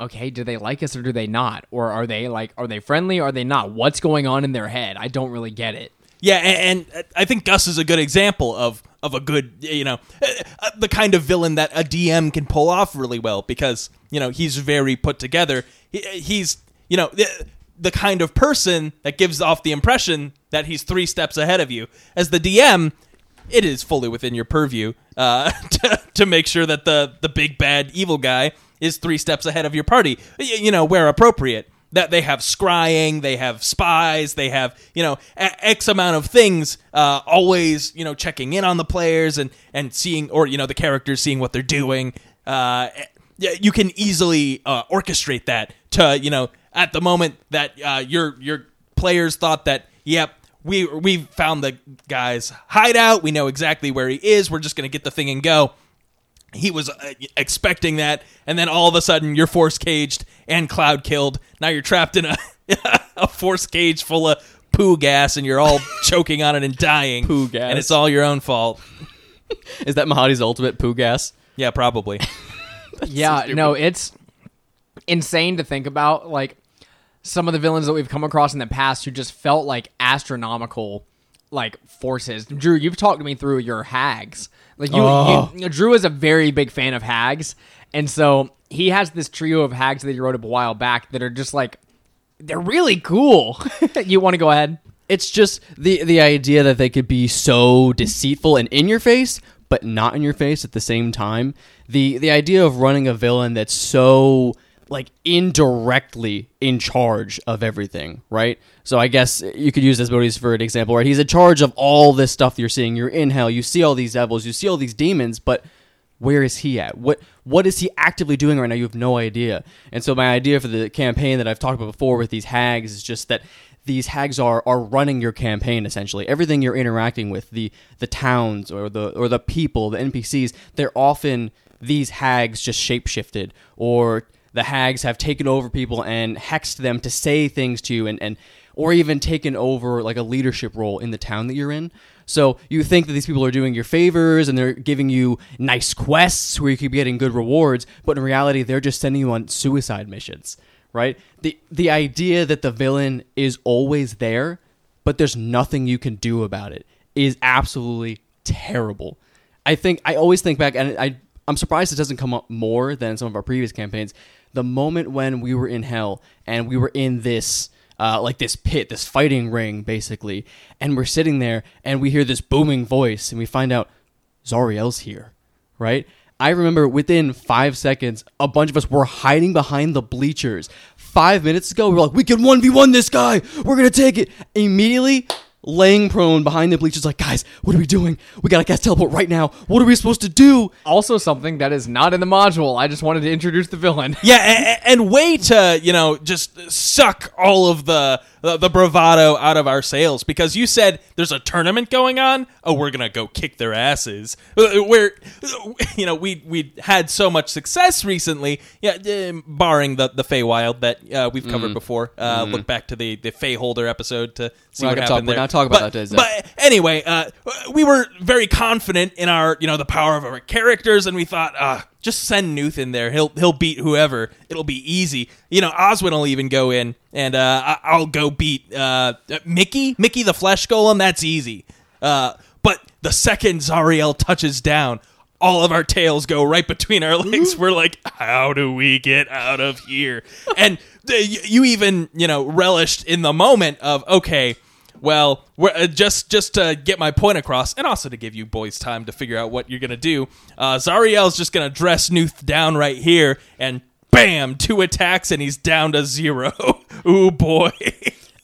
okay, do they like us or do they not, or are they like are they friendly? Or are they not? What's going on in their head? I don't really get it.
Yeah, and, and I think Gus is a good example of of a good, you know, uh, uh the kind of villain that a DM can pull off really well because you know he's very put together. He, uh, he's you know the, kind of person that gives off the impression that he's three steps ahead of you. As the DM, it is fully within your purview uh, to, to make sure that the the big bad evil guy is three steps ahead of your party. Y- You know where appropriate. That they have scrying, they have spies, they have you know a- x amount of things. Uh, always you know checking in on the players and and seeing or you know the characters seeing what they're doing. Uh, you can easily uh, orchestrate that to you know at the moment that uh, your your players thought that yep we we found the guy's hideout. We know exactly where he is. We're just gonna get the thing and go. He was uh, expecting that and then all of a sudden you're force caged and cloud killed. Now you're trapped in a a force cage full of poo gas and you're all choking on it and dying.
Poo gas.
and it's all your own fault.
Is that Mahadi's ultimate poo gas?
yeah probably.
Yeah, no, it's insane to think about. Like some of the villains that we've come across in the past who just felt like astronomical, like forces. Drew, you've talked me through your hags. Like you,
Oh.
you Drew is a very big fan of hags, and so he has this trio of hags that he wrote up a while back that are just like they're really cool. you want to go ahead?
It's just the the idea that they could be so deceitful and in your face, but not in your face at the same time. The the idea of running a villain that's so like indirectly in charge of everything, right? So I guess you could use Asmodeus for an example, right? He's in charge of all this stuff you're seeing. You're in hell. You see all these devils. You see all these demons, but where is he at? What what is he actively doing right now? You have no idea. And so my idea for the campaign that I've talked about before with these hags is just that these hags are are running your campaign essentially. Everything you're interacting with, the the towns or the or the people, the NPCs, they're often these hags just shapeshifted or the hags have taken over people and hexed them to say things to you and, and or even taken over like a leadership role in the town that you're in. So you think that these people are doing your favors and they're giving you nice quests where you be getting good rewards, but in reality they're just sending you on suicide missions, right? The the idea that the villain is always there, but there's nothing you can do about it is absolutely terrible. I think I always think back and I I'm surprised it doesn't come up more than some of our previous campaigns. The moment when we were in hell and we were in this uh, like this pit, this fighting ring, basically, and we're sitting there and we hear this booming voice and we find out Zariel's here, right? I remember within five seconds, a bunch of us were hiding behind the bleachers. Five minutes ago, we were like, we can 1v1 this guy. We're going to take it. Immediately, laying prone behind the bleachers, like, guys, what are we doing? We got to cast teleport right now. What are we supposed to do?
Also, something that is not in the module. I just wanted to introduce the villain.
Yeah, and, and way to you know just suck all of the the, the bravado out of our sails because you said there's a tournament going on. Oh, we're gonna go kick their asses. Uh, We're you know we we had so much success recently. Yeah, eh, barring the the Feywild that uh, we've covered before. Uh, Look back to the the Feyholder episode to see
We're
what
talk-
happened
we're
there.
Talking about
But-
that.
But anyway, uh, we were very confident in our, you know, the power of our characters, and we thought, ah, just send Nuth in there. He'll he'll beat whoever. It'll be easy. You know, Oswin will even go in, and uh, I'll go beat uh, Mickey, Mickey the Flesh Golem. That's easy. Uh, but the second Zariel touches down. All of our tails go right between our legs. We're like, how do we get out of here? And uh, you even, you know, relished in the moment of, okay, well, we're, uh, just just to get my point across, and also to give you boys time to figure out what you're gonna do. Uh, Zariel's just gonna dress Nuth down right here, and bam, two attacks, and he's down to zero. Ooh boy.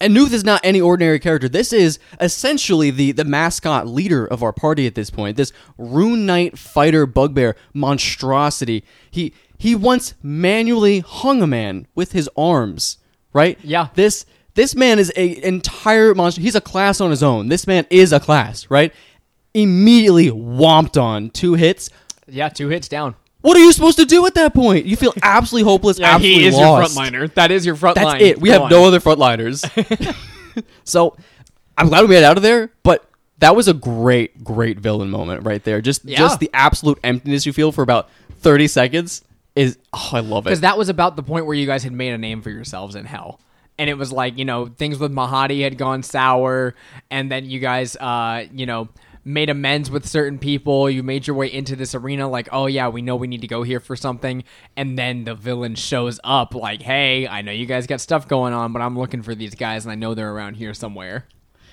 And Nuth is not any ordinary character. This is essentially the, the mascot leader of our party at this point. This Rune Knight fighter bugbear monstrosity. He he once manually hung a man with his arms, right?
Yeah.
This this man is a entire monster. He's a class on his own. This man is a class, right? Immediately whomped on two hits.
Yeah, two hits down.
What are you supposed to do at that point? You feel absolutely hopeless. absolutely
he is
lost.
your frontliner. That is your frontline.
That's it. We
Go
have
on.
no other frontliners. so I'm glad we made it out of there, but that was a great, great villain moment right there. Just
Yeah.
just the absolute emptiness you feel for about 30 seconds is oh, I love it.
because that was about the point where you guys had made a name for yourselves in hell and it was like you know things with Mahadi had gone sour, and then you guys, uh, you know. Made amends with certain people. You made your way into this arena, like, oh yeah, we know we need to go here for something. And then the villain shows up, like, hey, I know you guys got stuff going on, but I'm looking for these guys, and I know they're around here somewhere.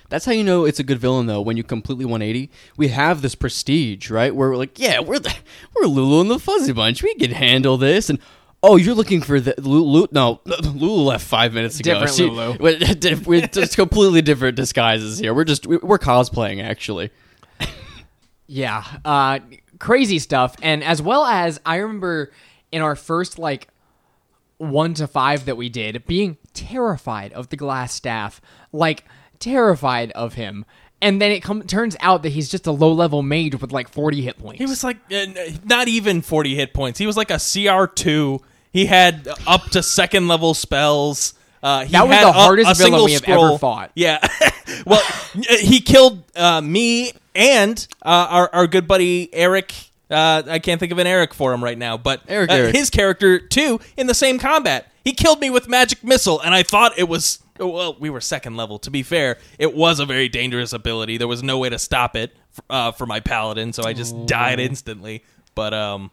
That's how you know it's a good villain, though. When you completely 180, we have this prestige, right? Where we're like, yeah, we're the, we're Lulu and the Fuzzy Bunch. We can handle this. And oh, you're looking for the Lulu? No, Lulu left five minutes ago.
Different Lulu.
We're, we're just completely different disguises here. We're just we're cosplaying, actually.
Yeah, uh, crazy stuff. And as well as I remember in our first like one to five that we did, being terrified of the Glasstaff, like terrified of him. And then it com- turns out that he's just a low level mage with like 40 hit points.
He was like uh, not even 40 hit points. He was like a CR2. He had up to second level spells. Uh, he
That was
had
the hardest
a
villain
single
we have
scroll.
ever fought.
Yeah. well, he killed uh, me and uh, our, our good buddy Eric. Uh, I can't think of an Eric for him right now, but
Eric,
uh,
Eric.
his character too in the same combat. He killed me with magic missile, and I thought it was well. We were second level. To be fair, it was a very dangerous ability. There was no way to stop it uh, for my paladin, so I just died instantly. But um,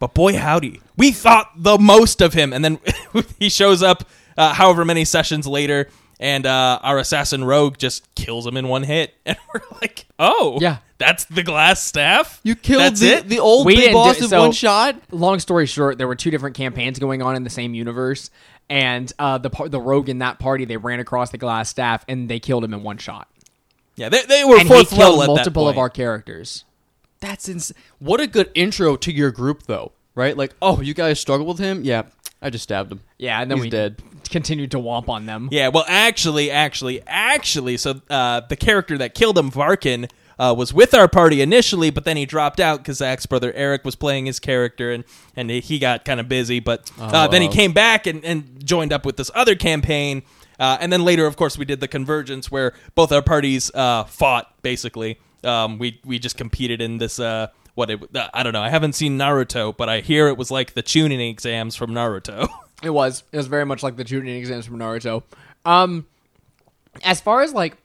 but boy howdy, we thought the most of him, and then he shows up, uh, however many sessions later, and uh, our assassin rogue just kills him in one hit, and we're like, oh,
Yeah.
that's the Glasstaff.
You killed
That's
the,
it?
the old
We
big boss
do-
in
so-
one shot.
Long story short, there were two different campaigns going on in the same universe. And uh, the the rogue in that party, they ran across the glass staff and they killed him in one shot.
Yeah, they, they were
And he killed
level at that
multiple of our characters.
That's ins- What a good intro to your group, though, right? Like, oh, you guys struggle with him? Yeah, I just stabbed him.
Yeah, and then
He's
we
dead.
continued to womp on them.
Yeah, well, actually, actually, actually, so uh, the character that killed him, Varkin, uh, was with our party initially, but then he dropped out because Zach's brother Eric was playing his character, and and he got kind of busy. But uh, then he
Oh.
came back and, and joined up with this other campaign, uh, and then later, of course, we did the convergence where both our parties uh, fought. Basically, um, we we just competed in this. Uh, what it, uh, I don't know. I haven't seen Naruto, but I hear it was like the Chunin exams from Naruto.
It was. It was very much like the Chunin exams from Naruto. Um, as far as like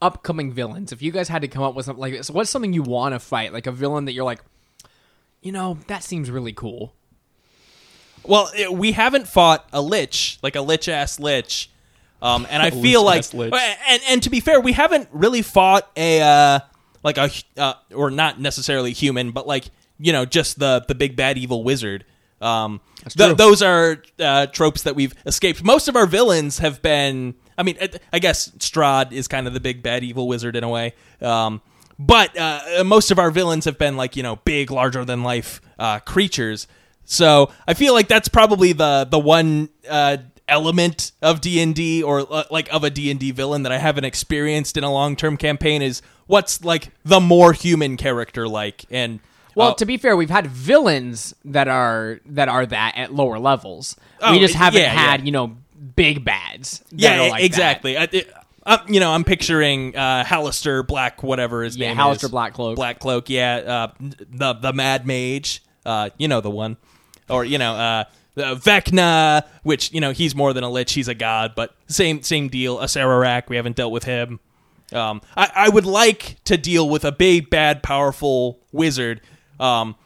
upcoming villains, if you guys had to come up with something like this, what's something you want to fight? Like a villain that you're like, you know, that seems really cool.
Well, it, we haven't fought a lich, like a lich ass lich. Um, and I feel like,
lich.
and and to be fair, we haven't really fought a uh, like a uh, or not necessarily human, but like you know, just the the big bad evil wizard. Um, th- those are uh, tropes that we've escaped. Most of our villains have been. I mean, I- guess Strahd is kind of the big bad evil wizard in a way. Um, but uh, most of our villains have been like you know big, larger than life uh, creatures. So I feel like that's probably the the one uh, element of D and D or uh, like of a D and D villain that I haven't experienced in a long term campaign is what's like the more human character like and.
Well,
uh,
to be fair, we've had villains that are that are that at lower levels.
Oh,
we just haven't
yeah,
had,
yeah.
you know, big bads. that
yeah,
are like
exactly. I, it, uh, you know, I'm picturing uh, Halaster Black, whatever his
Yeah,
name
Halaster
is.
Blackcloak.
Black Cloak. Yeah, uh, the the Mad Mage. Uh, you know the one, or you know, uh, uh, Vecna, which you know he's more than a lich; he's a god. But same same deal. Acererak, we haven't dealt with him. Um, I, I would like to deal with a big, bad, powerful wizard. Um,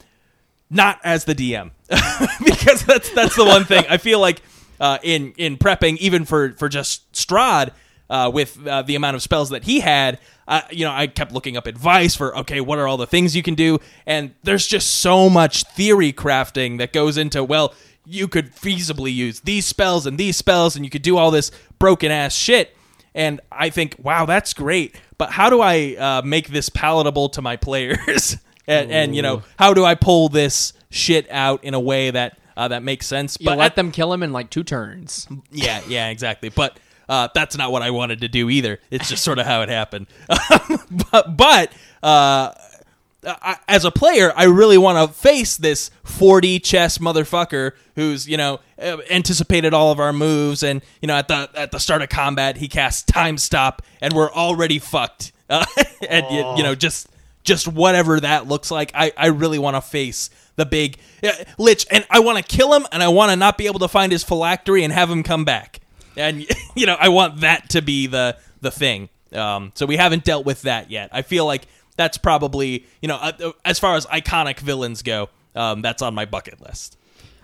not as the DM because that's that's the one thing I feel like uh, in in prepping even for for just Strahd uh, with uh, the amount of spells that he had. Uh, you know, I kept looking up advice for okay, what are all the things you can do? And there's just so much theory crafting that goes into well, you could feasibly use these spells and these spells, and you could do all this broken ass shit. And I think, wow, that's great. But how do I uh, make this palatable to my players? and, and you know, how do I pull this shit out in a way that uh, that makes sense?
You
but
let
at-
them kill him in like two turns.
yeah, yeah, exactly. But uh, that's not what I wanted to do either. It's just sort of how it happened. but but uh, I, as a player, I really want to face this 4D chess motherfucker who's you know uh, anticipated all of our moves, and you know at the at the start of combat he casts time stop, and we're already fucked. Uh, and you, you know just just whatever that looks like. I, I really want to face the big uh, lich, and I want to kill him, and I want to not be able to find his phylactery and have him come back. and you know I want that to be the the thing. Um, so we haven't dealt with that yet. I feel like that's probably you know uh, as far as iconic villains go, um, that's on my bucket list.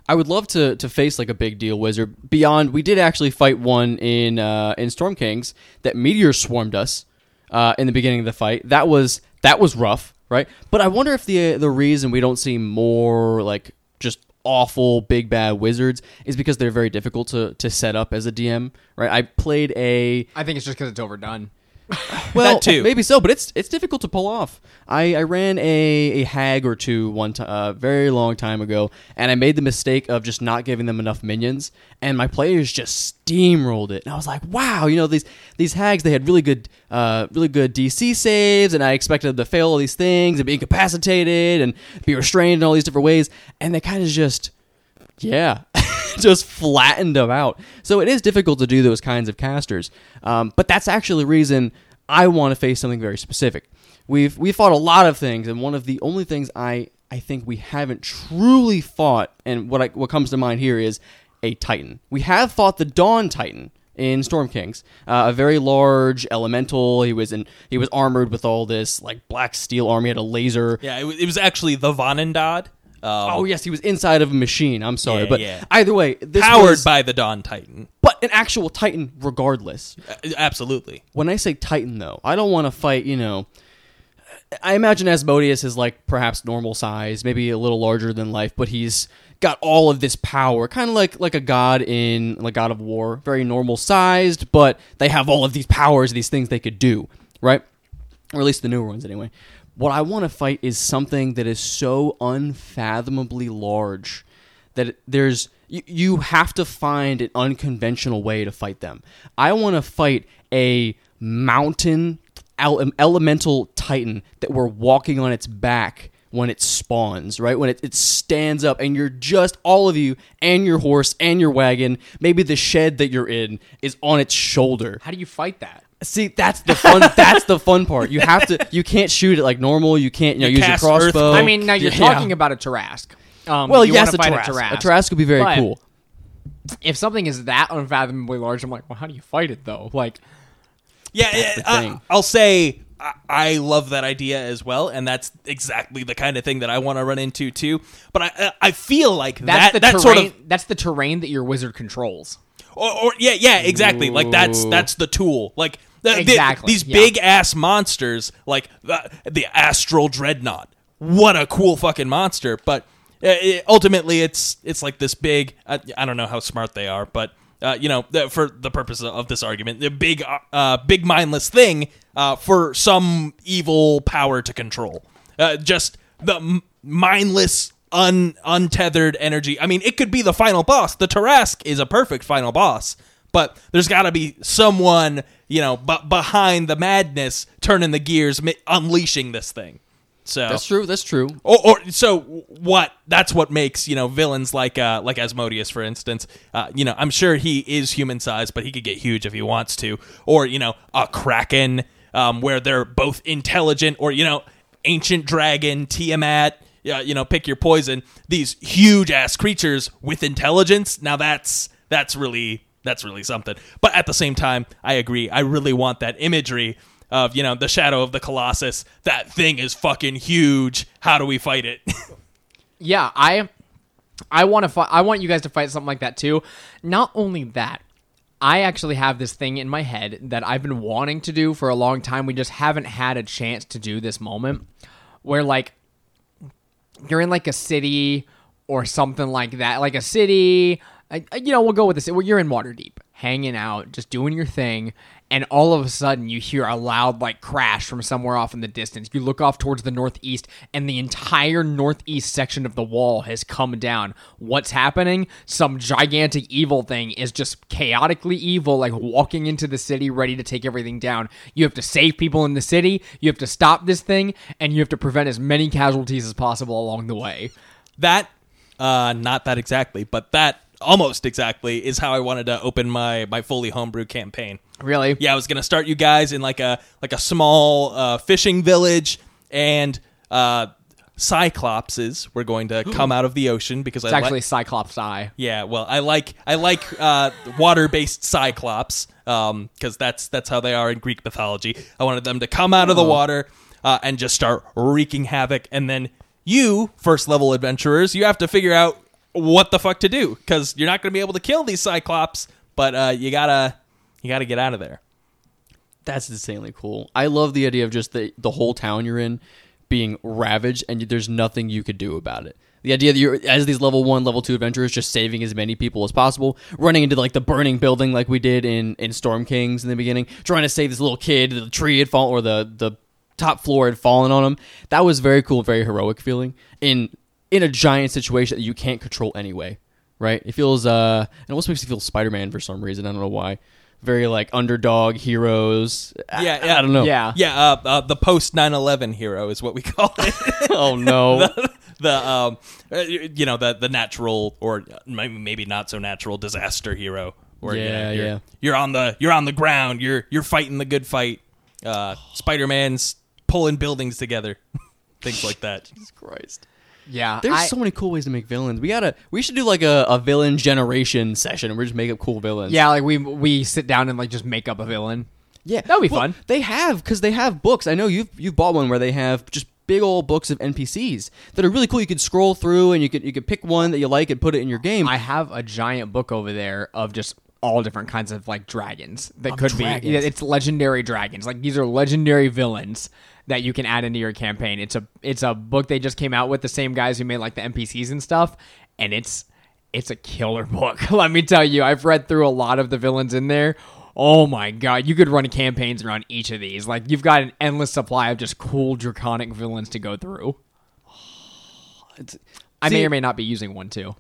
I would love to to face like a big deal wizard. Beyond, we did actually fight one in uh, in Storm Kings that meteor swarmed us uh, in the beginning of the fight. That was that was rough, right? But I wonder if the the reason we don't see more like just awful big bad wizards is because they're very difficult to to set up as a DM, right? I played a
I think it's just because it's overdone.
well,
That too.
maybe so, but it's it's difficult to pull off. I, I ran a, a hag or two one time, uh, very long time ago, and I made the mistake of just not giving them enough minions, and my players just steamrolled it. And I was like, wow, you know these these hags they had really good uh, really good DC saves, and I expected them to fail all these things and be incapacitated and be restrained in all these different ways, and they kind of just yeah. just flattened them out. So it is difficult to do those kinds of casters. Um, but that's actually the reason I want to face something very specific. We've we fought a lot of things, and one of the only things I I think we haven't truly fought, and what I, what comes to mind here is a Titan. We have fought the Dawn Titan in Storm Kings, uh, a very large elemental. He was in he was armored with all this like black steel. He had a laser.
Yeah, it, was actually the Vonendad. Um,
Oh yes, he was inside of a machine. I'm sorry,
Yeah,
but
yeah.
either way, this
powered
was,
by the Dawn Titan.
but an actual Titan regardless.
Uh, absolutely.
When I say Titan, though, I don't want to fight. You know, I imagine Asmodeus is like perhaps normal size, maybe a little larger than life, but he's got all of this power, kind of like like a god in like God of War, very normal sized, but they have all of these powers, these things they could do, right? Or at least the newer ones, anyway. What I want to fight is something that is so unfathomably large that there's you, you have to find an unconventional way to fight them. I want to fight a mountain ele- elemental titan that we're walking on its back when it spawns, right? When it, it stands up and you're just all of you and your horse and your wagon, maybe the shed that you're in is on its shoulder.
How do you fight that?
See, that's the fun. that's the fun part. You have to. You can't shoot it like normal. You can't. You know,
You
use your
cast
crossbow.
earthquake.
I mean, now you're
Yeah.
talking about a Tarrasque. Um,
Well,
you
yes, a
wanna fight
Tarrasque.
A
A Tarrasque would be very
But
cool.
If something is that unfathomably large, I'm like, well, how do you fight it though? Like,
Yeah,
That's
yeah,
the
I-
thing.
I'll say I, I love that idea as well, and that's exactly the kind of thing that I want to run into too. But I I feel like
that's
that
the
that
terrain.
sort of
that's the terrain that your wizard controls.
Or, or yeah yeah exactly. Like that's that's the tool. Like the, the-
Exactly,
these
yeah.
big ass monsters like the, the astral dreadnought. What a cool fucking monster. But uh, it, ultimately it's it's like this big uh, I don't know how smart they are but uh, you know the, for the purpose of this argument the big uh, uh, big mindless thing uh, for some evil power to control. Uh, just the m- mindless un untethered energy. I mean, it could be the final boss. The Tarrasque is a perfect final boss, but there's got to be someone, you know, b- behind the madness, turning the gears, mi- unleashing this thing. So
That's true. That's true.
or, or so what? That's what makes you know villains like uh, like Asmodeus, for instance. Uh, you know, I'm sure he is human sized, but he could get huge if he wants to. Or you know, a kraken, um, where they're both intelligent, or you know, ancient dragon, Tiamat. Yeah, you know, pick your poison. These huge ass creatures with intelligence. Now that's that's really that's really something. But at the same time, I agree. I really want that imagery of you know the shadow of the colossus that thing is fucking huge how do we fight it
Yeah, I I want to fight. I want you guys to fight something like that too. Not only that, I actually have this thing in my head that I've been wanting to do for a long time. We just haven't had a chance to do this moment where like you're in like a city or something like that, like a city. I- You know, we'll go with this. You're in Waterdeep, hanging out, just doing your thing, and all of a sudden you hear a loud like crash from somewhere off in the distance. You look off towards the northeast, and the entire northeast section of the wall has come down. What's happening? Some gigantic evil thing is just chaotically evil, like walking into the city, ready to take everything down. You have to save people in the city. You have to stop this thing, and you have to prevent as many casualties as possible along the way.
that uh not that exactly but that almost exactly is how i wanted to open my my fully homebrew campaign
Really?
yeah i was gonna start you guys in like a like a small uh fishing village and uh cyclopses were going to come out of the ocean because
It's
I
actually
like
Cyclops Eye.
yeah, well, I like I like uh, water-based cyclops because that's that's how they are in Greek mythology. I wanted them to come out of the water uh, and just start wreaking havoc, and then you, first level adventurers, you have to figure out what the fuck to do because you're not going to be able to kill these cyclops, but uh, you gotta you gotta get out of there.
That's insanely cool. I love the idea of just the the whole town you're in being ravaged and there's nothing you could do about it. The idea that you're as these level one, level two adventurers, just saving as many people as possible, running into like the burning building like we did in in Storm Kings in the beginning, trying to save this little kid. The tree had fallen, or the the top floor had fallen on him. That was very cool, very heroic feeling in in a giant situation that you can't control anyway. Right? It feels uh, it almost makes you feel Spider Man for some reason. I don't know why. Very like underdog heroes. I-
Yeah,
I, don't know.
Yeah.
Yeah, uh, uh, the post 9/11 hero is what we call it.
oh no.
the um, uh, you know the the natural or maybe maybe not so natural disaster hero. Or, you know,
Yeah,
you're,
yeah.
You're on the you're on the ground. You're you're fighting the good fight. Uh, Spider Man's pulling buildings together, things like that.
Jesus Christ.
Yeah,
There's
I-
so many cool ways to make villains. We gotta. We should do like a, a villain generation session, and we just make up cool villains.
yeah, like we we sit down and like just make up a villain.
yeah,
That'd be
Well,
fun.
They have because they have books. I know you've you've bought one where they have just big old books of NPCs that are really cool. You could scroll through and you could you could pick one that you like and put it in your game.
I have a giant book over there of just all different kinds of like dragons that
Of
could
dragons.
be. It's legendary dragons. Like these are legendary villains that you can add into your campaign. It's a it's a book they just came out with the same guys who made like the NPCs and stuff, and it's it's a killer book. Let me tell you, I've read through a lot of the villains in there. Oh my god, you could run campaigns around each of these. Like you've got an endless supply of just cool draconic villains to go through.
It's-
I may or may not be using one too.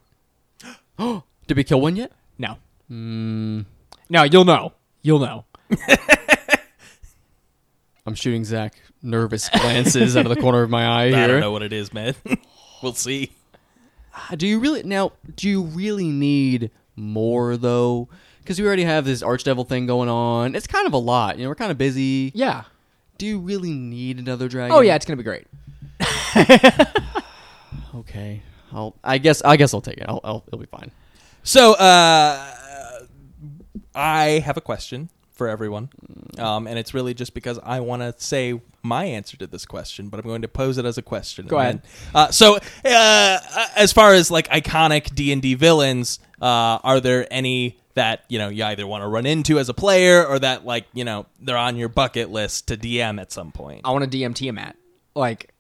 Did we kill one yet?
No.
Hmm.
No, you'll know. You'll know.
I'm shooting Zach nervous glances out of the corner of my eye here.
I don't know what it is, man. we'll see.
Uh, Do you really now? Do you really need more though? Because we already have this archdevil thing going on. It's kind of a lot. You know, we're kind of busy.
Yeah.
Do you really need another dragon?
Oh yeah, it's gonna be great.
Okay. I'll. I guess. I guess I'll take it. I'll. I'll it'll be fine.
So, uh, I have a question for everyone, um, and it's really just because I want to say my answer to this question, but I'm going to pose it as a question.
Go
then- Uh, so, uh, as far as like iconic D and D villains, uh, are there any that you know you either want to run into as a player, or that like you know they're on your bucket list to DM at some point?
I want to DM Tiamat. Like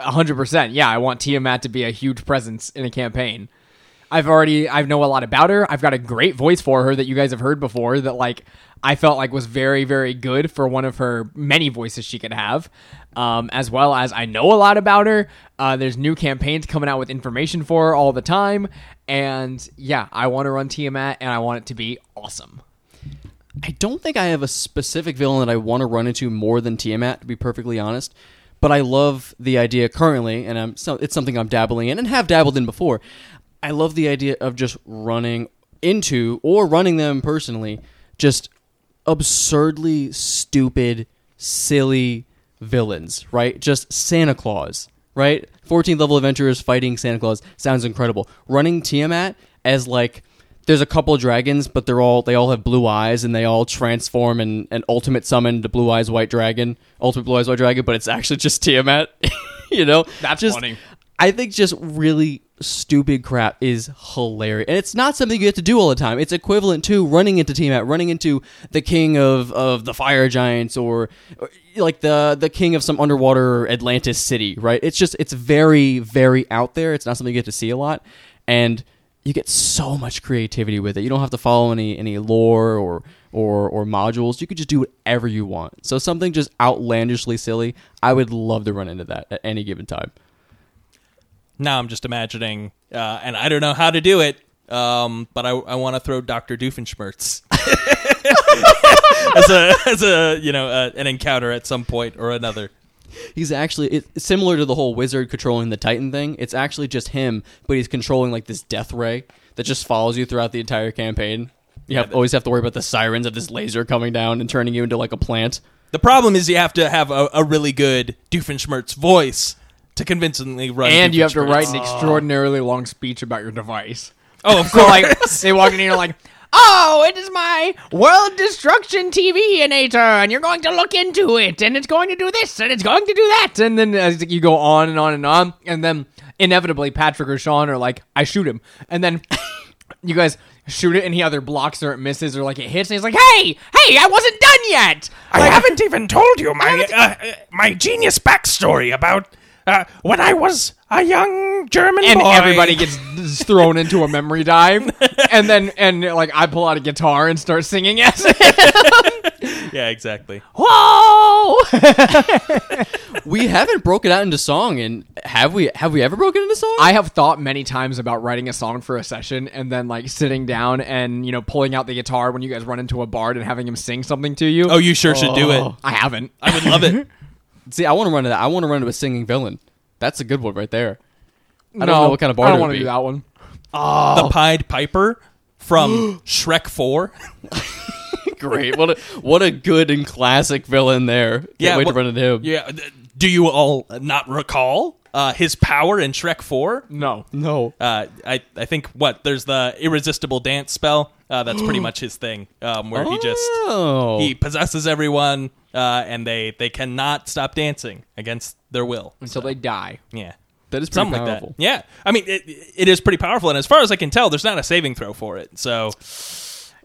hundred percent. Yeah, I want Tiamat to be a huge presence in a campaign. I've already I know a lot about her. I've got a great voice for her that you guys have heard before that like I felt like was very very good for one of her many voices she could have. Um, as well as I know a lot about her. Uh, there's new campaigns coming out with information for her all the time, and yeah, I want to run Tiamat and I want it to be awesome.
I don't think I have a specific villain that I want to run into more than Tiamat, to be perfectly honest. But I love the idea currently, and I'm so it's something I'm dabbling in and have dabbled in before. I love the idea of just running into or running them personally, just absurdly stupid, silly villains, right? Just Santa Claus, right? 14th level adventurers fighting Santa Claus sounds incredible. Running Tiamat as like there's a couple of dragons, but they're all they all have blue eyes and they all transform and, and ultimate summon the blue eyes white dragon, ultimate blue eyes white dragon, but it's actually just Tiamat. you know,
That's
just,
funny.
I think just really stupid crap is hilarious, and it's not something you have to do all the time. It's equivalent to running into Tiamat running into the king of, of the fire giants, or, or like the the king of some underwater Atlantis city. Right? It's just it's very very out there. It's not something you get to see a lot, and you get so much creativity with it. You don't have to follow any any lore or or or modules. You could just do whatever you want. So something just outlandishly silly. I would love to run into that at any given time.
Now I'm just imagining, uh, and I don't know how to do it, um, but I, I want to throw Doctor Doofenshmirtz as a as a you know uh, an encounter at some point or another.
He's actually it's similar to the whole wizard controlling the Titan thing. It's actually just him, but he's controlling like this death ray that just follows you throughout the entire campaign. You have, always have to worry about the sirens of this laser coming down and turning you into like a plant.
The problem is you have to have a, a really good Doofenshmirtz voice to convincingly run.
and you have to write an extraordinarily long speech about your device.
Oh, of
So
course.
like they walk in here like, oh, it is my world destruction TV inator, and you're going to look into it, and it's going to do this, and it's going to do that, and then as you go on and on and on, and then inevitably Patrick or Sean are like, I shoot him, and then you guys shoot it, and he either blocks or it misses, or like it hits, and he's like, hey, hey, I wasn't done yet.
I haven't even told you my uh, uh, my genius backstory about uh, when I was a young German
and
boy.
everybody gets thrown into a memory dive, and then and like I pull out a guitar and start singing as it.
yeah, exactly.
Whoa!
we haven't broken out into song, and have we? Have we ever broken into song?
I have thought many times about writing a song for a session and then like sitting down and you know pulling out the guitar when you guys run into a bard and having him sing something to you.
Oh, you sure should do it.
I haven't.
I would love it.
See, I want to run to that. I want to run to a singing villain. That's a good one right there. I don't know what kind of bar
I
it
don't
would
want to
be.
do that one.
The Pied Piper from Shrek Four.
Great. What a what a good and classic villain there. Can't
Yeah,
wait
what-
to run into him.
Yeah. th- Do you all not recall uh, his power in Shrek Four?
No.
No.
Uh, I I think what there's the irresistible dance spell. Uh, that's pretty much his thing, um, where he just
Oh.
he possesses everyone, uh, and they they cannot stop dancing against their will.
Until they die.
Yeah.
that is pretty
Something
powerful.
like that. Yeah. I mean, it, it is pretty powerful. And as far as I can tell, there's not a saving throw for it. So,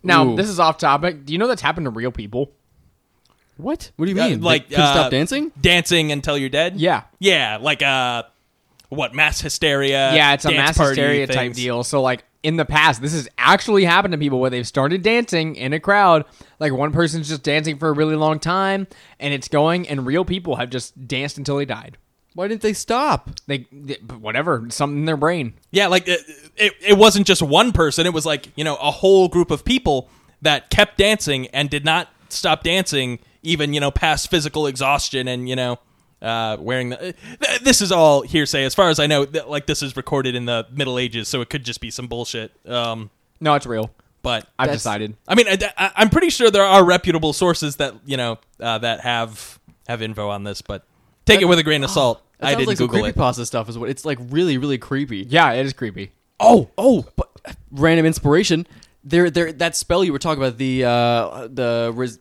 Now
Ooh.
this is off topic. Do you know that's happened to real people?
What? What do you
uh,
mean?
like, uh,
stop dancing?
dancing until you're dead?
Yeah.
Yeah. Like, uh, what, mass hysteria?
yeah, it's a mass
party
hysteria type deal. So like in the past, this has actually happened to people where they've started dancing in a crowd. Like one person's just dancing for a really long time, and it's going, and real people have just danced until they died.
Why didn't they stop?
They, they whatever, something in their brain.
Yeah, like it, it, it wasn't just one person. It was like, you know, a whole group of people that kept dancing and did not stop dancing even, you know, past physical exhaustion and, you know, uh, wearing the. th- This is all hearsay. As far as I know, th- like, this is recorded in the Middle Ages, so it could just be some bullshit. Um,
No, it's real.
but.
I've
That's-
decided.
I mean, I, I'm pretty sure there are reputable sources that, you know, uh, that have have info on this, but take it with a grain of salt.
That
I
sounds
didn't
like some
Google it.
creepypasta stuff. Is what it's like. Really, really creepy.
Yeah, it is creepy.
Oh, oh, but random inspiration. There, there. That spell you were talking about. The, uh, the. Res-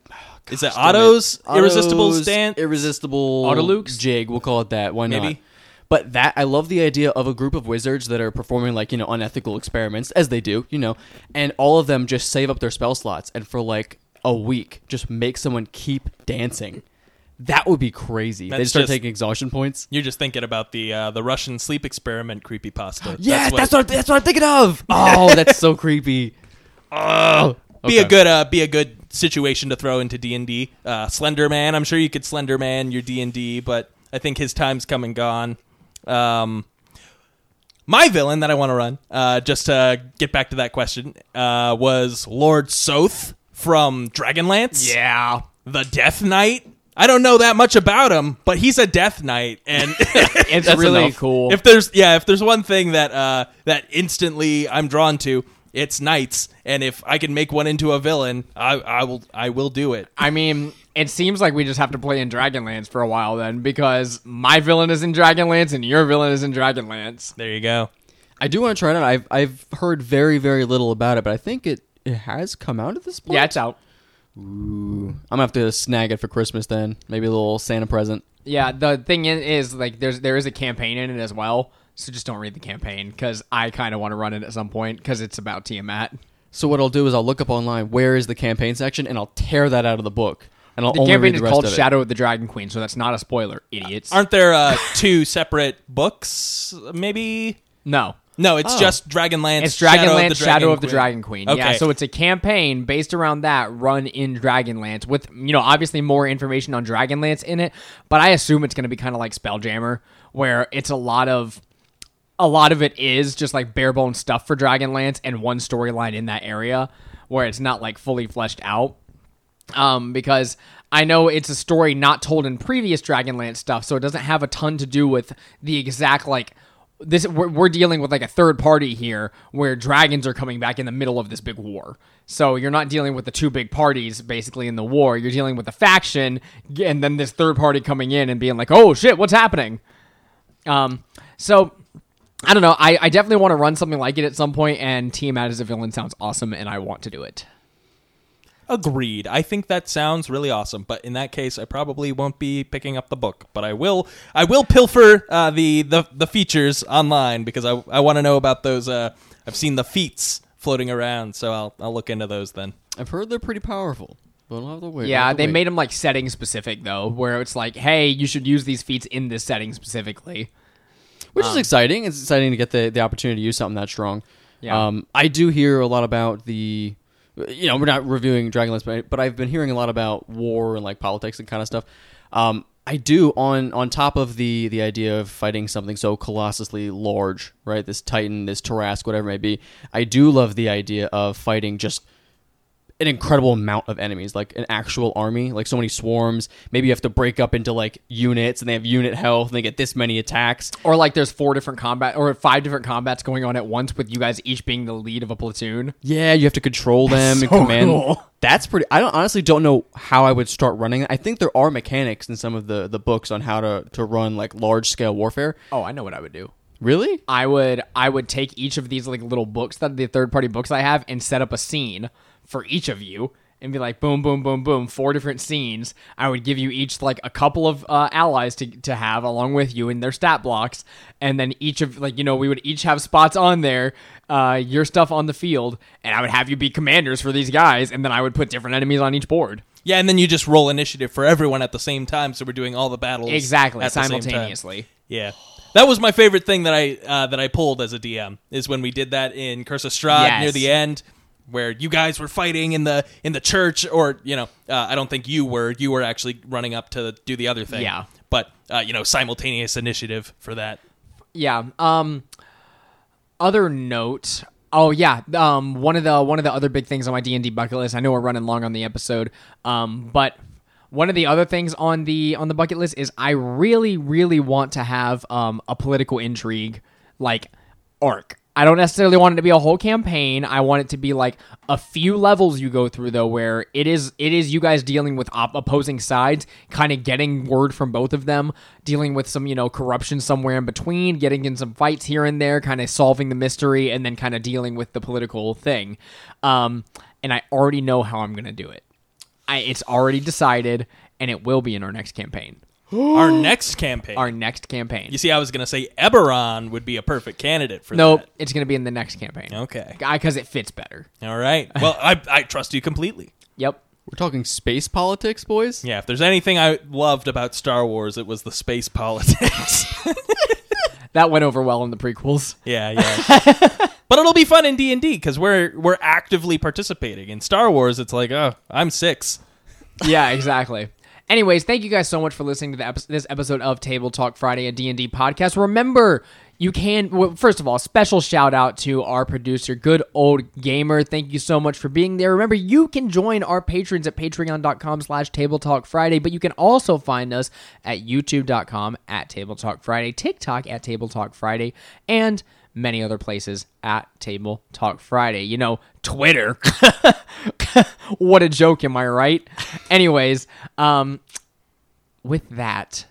Is it
Gosh, damn it.
Otto's irresistible
Otto's
stand?
Irresistible
Autoluke's?
jig. We'll call it that. Why not?
Maybe.
But that I love the idea of a group of wizards that are performing like you know unethical experiments as they do, you know, and all of them just save up their spell slots and for like a week just make someone keep dancing. That would be crazy. they
That's
start
just-
taking exhaustion points.
You're just thinking about the uh, the Russian sleep experiment creepy pasta.
Yes, that's what, that's what I'm thinking of. Oh, that's so creepy. Oh,
be a good uh, be a good situation to throw into D and D. Uh, Slender Man, I'm sure you could Slender Man your D and D, but I think his time's come and gone. Um, my villain that I want to run, uh, just to get back to that question, uh, was Lord Soth from Dragonlance.
Yeah.
the Death Knight. I don't know that much about him, but he's a Death Knight, and
It's really
enough.
cool.
if there's yeah, if there's one thing that uh that instantly I'm drawn to, it's knights, and if I can make one into a villain, I I will I will do it.
I mean, it seems like we just have to play in Dragonlance for a while then, because my villain is in Dragonlance and your villain is in Dragonlance.
There you go.
I do want to try it out. I've I've heard very very little about it, but I think it it has come out at this point.
Yeah, it's out.
Ooh. I'm gonna have to snag it for Christmas then. Maybe a little Santa present.
Yeah, the thing is, is like there's there is a campaign in it as well. So just don't read the campaign because I kind of want to run it at some point because it's about Tiamat.
So what I'll do is I'll look up online where is the campaign section, and I'll tear that out of the book, and I'll
The
only
campaign
read
is
the rest
called
of it.
Shadow of the Dragon Queen, so that's not a spoiler, idiots.
Aren't there uh two separate books? Maybe
no,
no, it's
Oh.
just Dragonlance.
it's Dragonlance Shadow of the
Queen.
Dragon Queen.
Okay,
Yeah, so it's a campaign based around that run in Dragonlance with you know obviously more information on Dragonlance in it, but I assume it's going to be kind of like Spelljammer where it's a lot of a lot of it is just like bare bones stuff for Dragonlance and one storyline in that area where it's not like fully fleshed out. Um, because I know it's a story not told in previous Dragonlance stuff, so it doesn't have a ton to do with the exact like this. We're, we're dealing with like a third party here, where dragons are coming back in the middle of this big war. So you're not dealing with the two big parties basically in the war. You're dealing with a faction, and then this third party coming in and being like, "Oh shit, what's happening?" Um, so I don't know. I, I definitely want to run something like it at some point, and Team Tiamat as a villain sounds awesome, and I want to do it.
Agreed. I think that sounds really awesome, but in that case, I probably won't be picking up the book. But I will. I will pilfer uh, the, the the features online because I I want to know about those. Uh, I've seen the feats floating around, so I'll I'll look into those then.
I've heard they're pretty powerful. But I'll have to wait.
Yeah,
have to
they
wait.
made them like setting specific though, where it's like, hey, you should use these feats in this setting specifically.
Which is exciting. It's exciting to get the, the opportunity to use something that strong.
Yeah.
Um, I do hear a lot about the, you know, we're not reviewing Dragonlance, but, but I've been hearing a lot about war and like politics and kind of stuff. Um, I do on on top of the the idea of fighting something so colossally large, right? This Titan, this Tarrasque, whatever it may be. I do love the idea of fighting just an incredible amount of enemies, like an actual army, like so many swarms. Maybe you have to break up into like units, and they have unit health, and they get this many attacks.
Or like there's four different combat or five different combats going on at once with you guys each being the lead of a platoon.
Yeah, you have to control them and
so
command.
cool.
That's pretty. I don't honestly don't know how I would start running. I think there are mechanics in some of the the books on how to to run like large scale warfare.
Oh, I know what I would do.
Really?
I would I would take each of these like little books that the third party books I have and set up a scene for each of you and be like boom boom boom boom four different scenes. I would give you each like a couple of uh, allies to to have along with you in their stat blocks and then each of like you know we would each have spots on there uh your stuff on the field and I would have you be commanders for these guys and then I would put different enemies on each board.
Yeah, and then you just roll initiative for everyone at the same time, so we're doing all the battles
Exactly,
at the same time.
simultaneously.
Yeah, that was my favorite thing that I uh, that I pulled as a DM is when we did that in Curse of Strahd
Yes.
near the end, where you guys were fighting in the in the church, or you know, uh, I don't think you were. You were actually running up to do the other thing.
Yeah.
but uh, you know, simultaneous initiative for that.
Yeah. Um other note Oh yeah, um, one of the one of the other big things on my D and D bucket list. I know we're running long on the episode, um, but one of the other things on the on the bucket list is I really really want to have um, a political intrigue like arc. I don't necessarily want it to be a whole campaign. I want it to be like a few levels you go through though, where it is it is you guys dealing with op- opposing sides, kind of getting word from both of them, dealing with some you know corruption somewhere in between, getting in some fights here and there, kind of solving the mystery, and then kind of dealing with the political thing. Um, and I already know how I'm gonna do it. I, it's already decided, and it will be in our next campaign.
Our next campaign.
Our next campaign.
you see, I was going to say Eberron would be a perfect candidate for
Nope,
that.
it's gonna be in the next campaign.
Okay.
because it fits better.
All right. Well, I I trust you completely.
Yep.
We're talking space politics, boys.
Yeah, if there's anything I loved about Star Wars, it was the space politics.
That went over well in the prequels.
yeah, yeah. but it'll be fun in D and D because we're we're actively participating. In Star Wars, it's like, oh, I'm six.
yeah, exactly. Anyways, thank you guys so much for listening to epi- this episode of Table Talk Friday, a D&D podcast. Remember, you can well, first of all, special shout out to our producer, good old gamer. Thank you so much for being there. Remember, you can join our patrons at patreon.com slash Table Talk Friday, but you can also find us at youtube.com at Table Talk Friday, TikTok at Table Talk Friday, and many other places at Table Talk Friday. You know, Twitter. what a joke, am I right? Anyways, um, with that,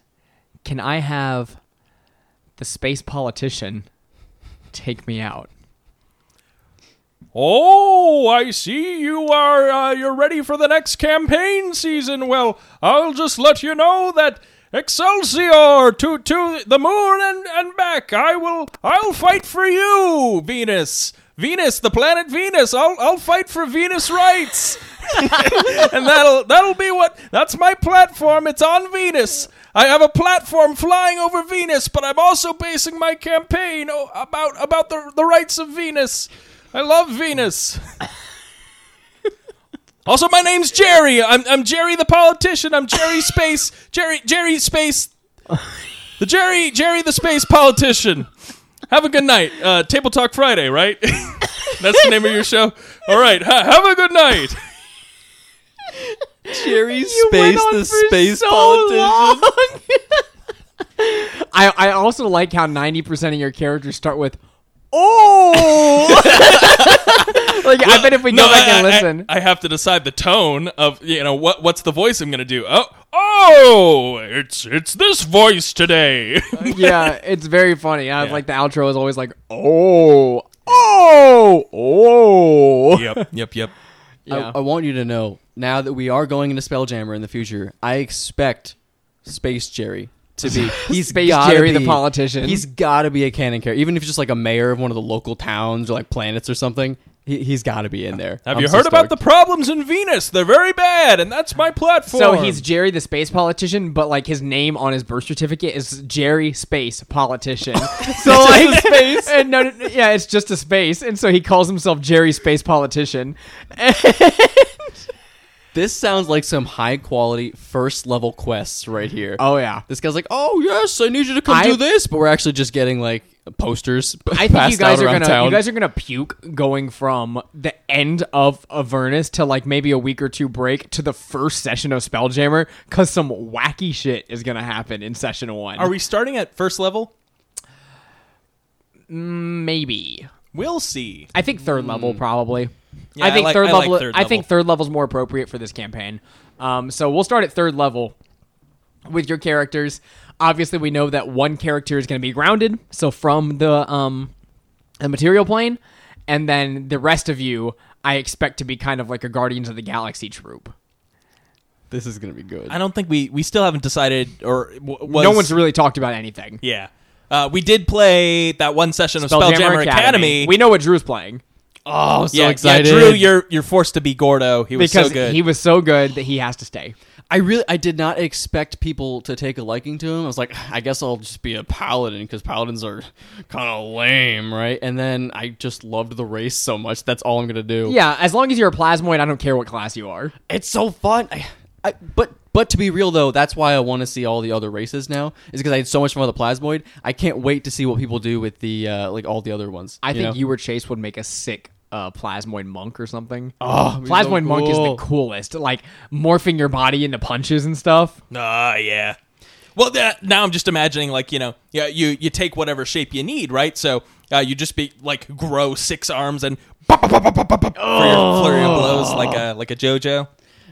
can I have the space politician take me out?
Oh, I see you are uh, you're ready for the next campaign season. Well, I'll just let you know that Excelsior to to the moon and and back. I will I'll fight for you, Venus. Venus, the planet Venus. I'll I'll fight for Venus rights. and that'll that'll be what that's my platform. It's on Venus. I have a platform flying over Venus, but I'm also basing my campaign about about the the rights of Venus. I love Venus. also, my name's Jerry. I'm I'm Jerry the politician. I'm Jerry Space. Jerry Jerry Space. The Jerry Jerry the Space politician. Have a good night. Uh, Table Talk Friday, right? That's the name of your show. All right. Ha- have a good night.
Jerry Space, the space politician.
I, I also like how 90% of your characters start with oh. like I bet if we go back
I-
and
I-
listen,
I, have to decide the tone of you know what what's the voice I'm gonna do. Oh, oh, it's it's this voice today.
Uh, yeah, it's very funny. I was
Yeah.
like the outro is always like, oh, oh, oh.
yep, yep, yep.
Yeah.
I, I want you to know now that we are going into Spelljammer in the future, I expect Space Jerry to be he's
Space
gotta
Jerry the politician.
He's got to be a canon character, even if he's just like a mayor of one of the local towns or like planets or something. He, he's got to be in there.
Have
I'm
you
so
heard about the problems in Venus? They're very bad, and that's my platform.
so he's Jerry the space politician, but like his name on his birth certificate is Jerry Space Politician. so like space, and no, no, no, yeah, it's just a space, and so he calls himself Jerry Space Politician.
This sounds like some high quality first level quests right here.
Oh yeah,
This guy's like, "Oh yes, I need you to come
I-
do this," but we're actually just getting like posters.
I think you guys are gonna
town.
you guys are gonna puke going from the end of Avernus to like maybe a week or two break to the first session of Spelljammer because some wacky shit is gonna happen in session one.
Are we starting at first level?
Mm, maybe?
We'll see.
I think third level mm. probably.
Yeah,
I
I
think
like-
third
I like
level.
third
I think third level is more appropriate for this campaign. Um, so we'll start at third level with your characters. Obviously, we know that one character is going to be grounded, so from the um, the material plane, and then the rest of you, I expect to be kind of like a Guardians of the Galaxy troop.
This is gonna be good.
I don't think we we still haven't decided or w- was,
no one's really talked about anything.
yeah. Uh, we did play that one session of Spelljammer, Academy.
We know what Drew's playing
Oh, so
yeah,
excited!
Yeah, Drew, you're you're forced to be Gordo. He was
because
so good.
he was so good that he has to stay.
I really, I did not expect people to take a liking to him. I was like, I guess I'll just be a paladin because paladins are kind of lame, right? And then I just loved the race so much. That's all I'm gonna do.
Yeah, as long as you're a plasmoid, I don't care what class you are.
it's so fun. I, I, but but to be real though, that's why I want to see all the other races now. Is because I had so much fun with the plasmoid. I can't wait to see what people do with the uh, like all the other ones.
I think
know?
you or Chase would make a sick uh, plasmoid monk or something.
Oh, it'd so
plasmoid monk is the coolest. Like morphing your body into punches and stuff.
Ah, yeah. Well, that, now I'm just imagining, like you know, yeah, you you take whatever shape you need, right? So uh, you just be like grow six arms and pop, pop, for your flurry of blows, like a like a JoJo.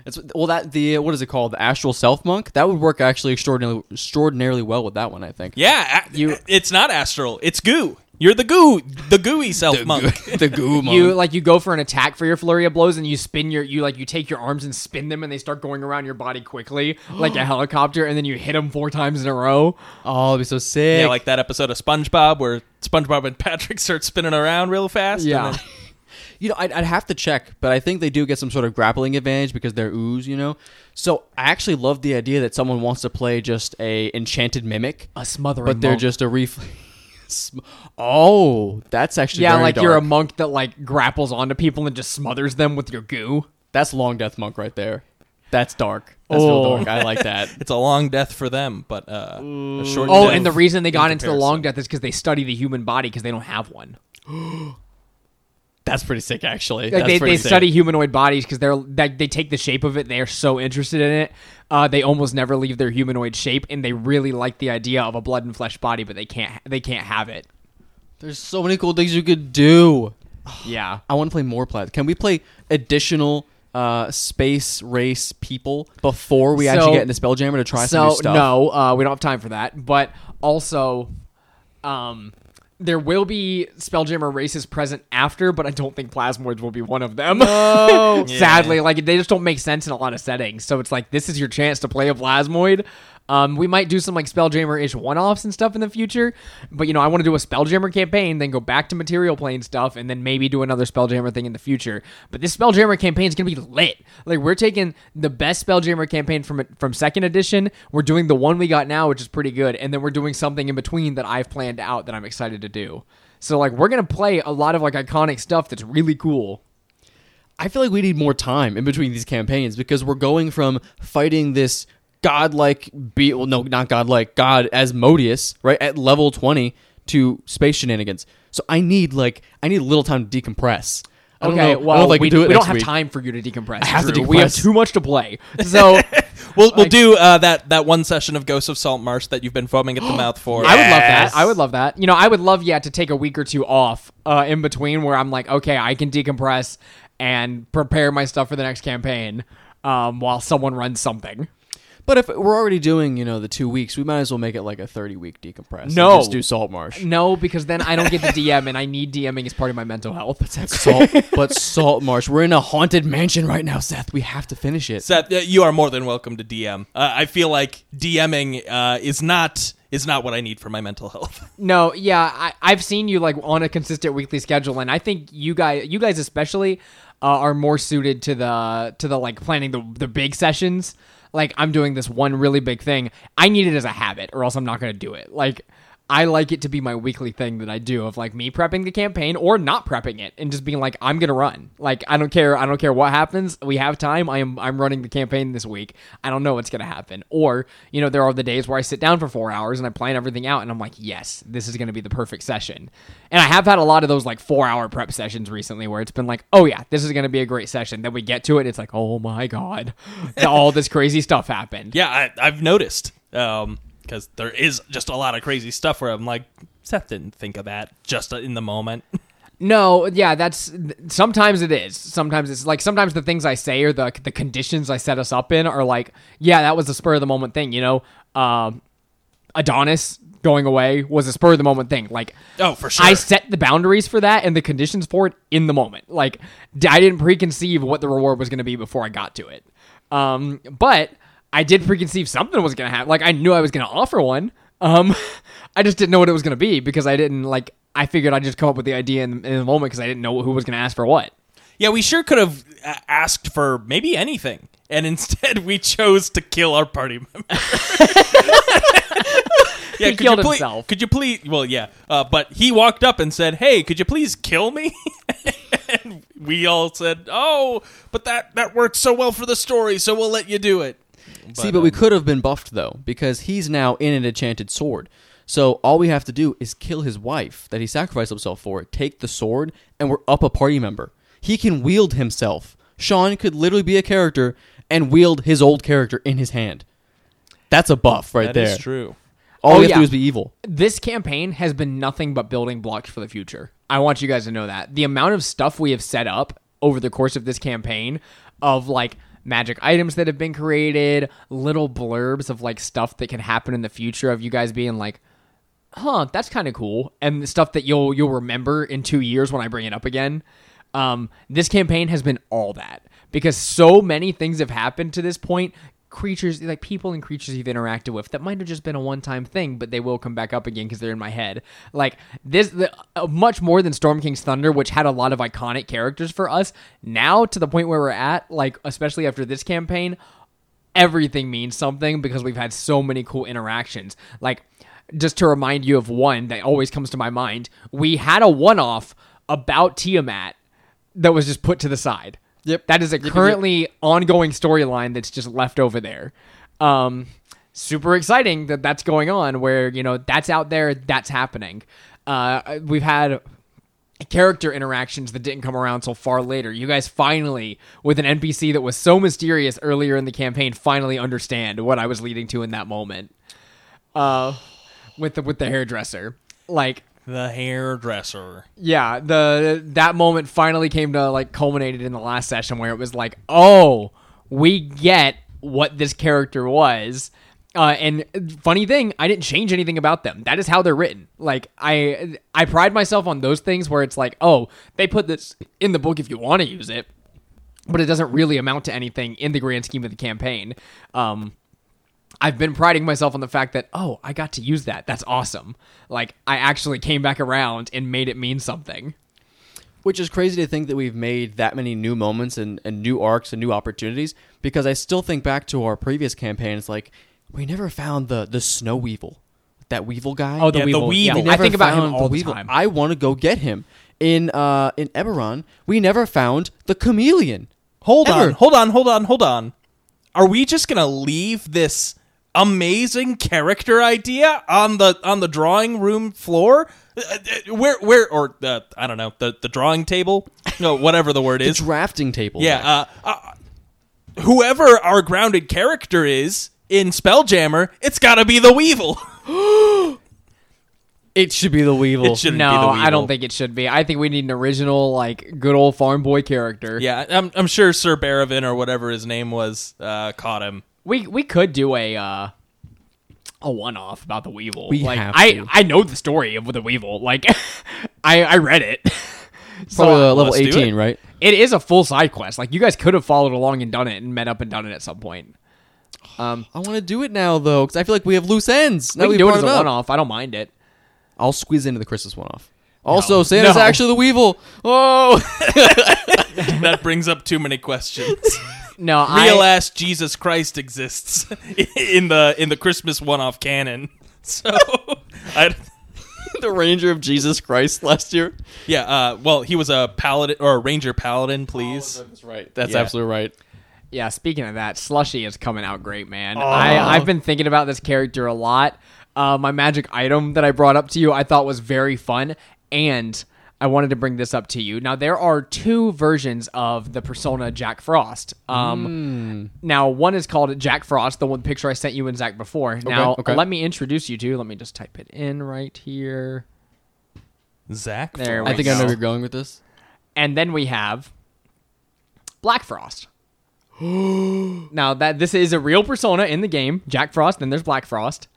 It's, well, that the uh, what is it called? The astral self monk. That would work actually extraordinarily extraordinarily well with that one. I think.
Yeah, a- it's not astral, it's goo. You're the goo, the gooey self monk.
the goo monk.
You like you go for an attack for your flurry of blows and you spin your you like you take your arms and spin them and they start going around your body quickly like a helicopter and then you hit them four times in a row.
oh, it'd be so sick.
Yeah, like that episode of SpongeBob where SpongeBob and Patrick start spinning around real fast. and
Yeah.
then-
You know, I'd, I'd have to check, but I think they do get some sort of grappling advantage because they're ooze, you know. So I actually love the idea that someone wants to play just a enchanted mimic,
A smothering
but they're
monk.
just a ref. Oh, that's actually
yeah,
very
like you're a monk that like grapples onto people and just smothers them with your goo.
That's long death monk right there. That's dark. That's
Oh.
real dark. I like that.
it's a long death for them, but uh, a short.
Oh,
death
and the reason they got
in
into the long death is because they study the human body because they don't have one.
That's pretty sick, actually.
Like
That's
they, they
sick.
study humanoid bodies because they're like they take the shape of it. They are so interested in it. Uh, they almost never leave their humanoid shape, and they really like the idea of a blood and flesh body, but they can't they can't have it.
There's so many cool things you could do.
Yeah.
I want to play more plat. Can we play additional uh, space race people before we
So-
actually get into Spelljammer to try some
so
new stuff?
no, uh, we don't have time for that. But also, um, there will be Spelljammer races present after, but I don't think Plasmoids will be one of them.
No.
Sadly, like they just don't make sense in a lot of settings. So it's like this is your chance to play a Plasmoid. Um, we might do some like Spelljammer ish one offs and stuff in the future, but you know I want to do a Spelljammer campaign, then go back to Material Plane stuff, and then maybe do another Spelljammer thing in the future. But this Spelljammer campaign is gonna be lit. Like we're taking the best Spelljammer campaign from from second edition. We're doing the one we got now, which is pretty good, and then we're doing something in between that I've planned out that I'm excited to do. So like we're gonna play a lot of like iconic stuff that's really cool.
I feel like we need more time in between these campaigns because we're going from fighting this godlike be well no not godlike god Asmodeus right at level 20 to space shenanigans. So I need like I need a little time to decompress. I don't
okay,
know, I
well,
don't know if
we,
do it
we don't have
week.
time for you to decompress.
I have to
Drew. We have too much to play. So
We'll we'll do uh, that that one session of Ghosts of Salt Marsh that you've been foaming at the mouth for.
I would love that. I would love that. You know, I would love yeah to take a week or two off uh, in between where I'm like, okay, I can decompress and prepare my stuff for the next campaign um, while someone runs something.
But if we're already doing, you know, the two weeks, we might as well make it like a thirty week decompress. and
No.
just do Salt Marsh.
No, because then I don't get the DM, and I need DMing as part of my mental health.
Salt, but Salt Marsh. We're in a haunted mansion right now, Seth. We have to finish it.
Seth, you are more than welcome to DM. Uh, I feel like DMing uh, is not is not what I need for my mental health.
No, yeah, I, I've seen you like on a consistent weekly schedule, and I think you guys, you guys especially, uh, are more suited to the to the like planning the the big sessions. Like I'm doing this one really big thing. I need it as a habit, or else I'm not going to do it. Like I like it to be my weekly thing that I do of like me prepping the campaign or not prepping it and just being like I'm going to run. Like I don't care I don't care what happens. We have time. I am I'm running the campaign this week. I don't know what's going to happen. Or, you know, there are the days where I sit down for 4 hours and I plan everything out and I'm like, "Yes, this is going to be the perfect session." And I have had a lot of those like 4-hour prep sessions recently where it's been like, "Oh yeah, this is going to be a great session." Then we get to it it's like, "Oh my god. All this crazy stuff happened."
yeah, I, I've noticed um, because there is just a lot of crazy stuff where I'm like, Seth didn't think of that just in the moment.
No, yeah, that's sometimes it is. Sometimes it's like sometimes the things I say or the the conditions I set us up in are like, yeah, that was a spur of the moment thing. You know, um, Adonis going away was a spur of the moment thing. Like,
Oh, for sure.
I set the boundaries for that and the conditions for it in the moment. Like, I didn't preconceive what the reward was going to be before I got to it. Um, but I did preconceive something was going to happen. Like, I knew I was going to offer one. Um, I just didn't know what it was going to be because I didn't like. I figured I'd just come up with the idea in, in the moment because I didn't know who was going to ask for what.
Yeah, we sure could have uh, asked for maybe anything, and instead we chose to kill our party member. yeah,
He
could
killed
you please,
himself.
Could you please? Well, yeah, uh, but he walked up and said, "Hey, could you please kill me?" and we all said, "Oh, but that that worked so well for the story, so we'll let you do it."
See, but we um, could have been buffed though, because he's now in an enchanted sword. So all we have to do is kill his wife that he sacrificed himself for, take the sword, and we're up a party member. He can wield himself. Sean could literally be a character and wield his old character in his hand. That's a buff right
That That's true.
All
Oh,
we have
yeah.
to do is be evil.
this campaign has been nothing but building blocks for the future. I want you guys to know that. The amount of stuff we have set up over the course of this campaign of like magic items that have been created, little blurbs of like stuff that can happen in the future of you guys being like, "Huh, that's kind of cool." And stuff that you'll you'll remember in 2 years when I bring it up again. Um this campaign has been all that because so many things have happened to this point creatures like people and creatures you've interacted with that might have just been a one-time thing but they will come back up again because they're in my head. Like this the, uh, much more than storm king's thunder which had a lot of iconic characters for us now to the point where we're at like especially after this campaign everything means something because we've had so many cool interactions. Like just to remind you of one that always comes to my mind we had a one-off about tiamat that was just put to the side
Yep.
that is a currently ongoing storyline that's just left over there. Um, super exciting that that's going on. Where you know that's out there, that's happening. Uh, we've had character interactions that didn't come around till far later. You guys finally, with an NPC that was so mysterious earlier in the campaign, finally understand what I was leading to in that moment. Uh, with the with the hairdresser, like
The hairdresser.
yeah, the that moment finally came to like culminated in the last session where it was like, oh, we get what this character was. Uh, and funny thing, I didn't change anything about them. That is how they're written. Like I, I pride myself on those things where it's like, oh, they put this in the book if you want to use it, but it doesn't really amount to anything in the grand scheme of the campaign. Um, I've been priding myself on the fact that oh, I got to use that. That's awesome. Like I actually came back around and made it mean something.
Which is crazy to think that we've made that many new moments and, and new arcs and new opportunities because I still think back to our previous campaign. It's like, we never found the, the snow weevil. That weevil guy.
Oh, the
Yeah, the
Weevil.
Weevil.
Yeah,
We
I think about him
found
all the,
Weevil.
time.
I want to go get him. In uh in Eberron, we never found the chameleon.
Hold
Ever.
on, hold on, hold on, hold on. Are we just gonna leave this amazing character idea on the on the drawing room floor. Uh, uh, Where where or uh, I don't know the the drawing table, no whatever the word
The
is.
drafting table.
Yeah, uh, uh, whoever our grounded character is in Spelljammer, it's got to be the Weevil.
it should be the Weevil.
It shouldn't
no,
be the
I don't think it should be. I think we need an original, like, good old farm boy character.
Yeah, I'm I'm sure Sir Baravin or whatever his name was uh, caught him.
We we could do a uh a one off about the Weevil.
We
like
have
I
to.
I know the story of the Weevil. Like I I read it. so
Probably uh, level
let's do
18,
it.
right?
it is a full side quest. Like you guys could have followed along and done it and met up and done it at some point. Um
I want to do it now though, because I feel like we have loose ends. Now
we
we
can do it as a
up.
one off. I don't mind it.
I'll squeeze into the Christmas one off. Also, Santa's
No.
actually the Weevil. Oh,
that brings up too many questions.
No,
Real
I,
ass Jesus Christ exists in the in the Christmas one-off canon. So, I,
the Ranger of Jesus Christ last year.
yeah. Uh, well, he was a paladin or a ranger paladin, please.
That's right. That's
Yeah.
absolutely right.
Yeah, speaking of that, Slushy is coming out great, man. I, I've been thinking about this character a lot. Uh, my magic item that I brought up to you, I thought was very fun, and I wanted to bring this up to you. Now, there are two versions of the persona Jack Frost. Um, Now, one is called Jack Frost, the one picture I sent you and Zach before. Now,
okay.
let me introduce you to. Let me just type it in right here.
Zach.
There
Frost.
I think I know where you're going with this.
and then we have Black Frost. now that this is a real persona in the game, Jack Frost. Then there's Black Frost.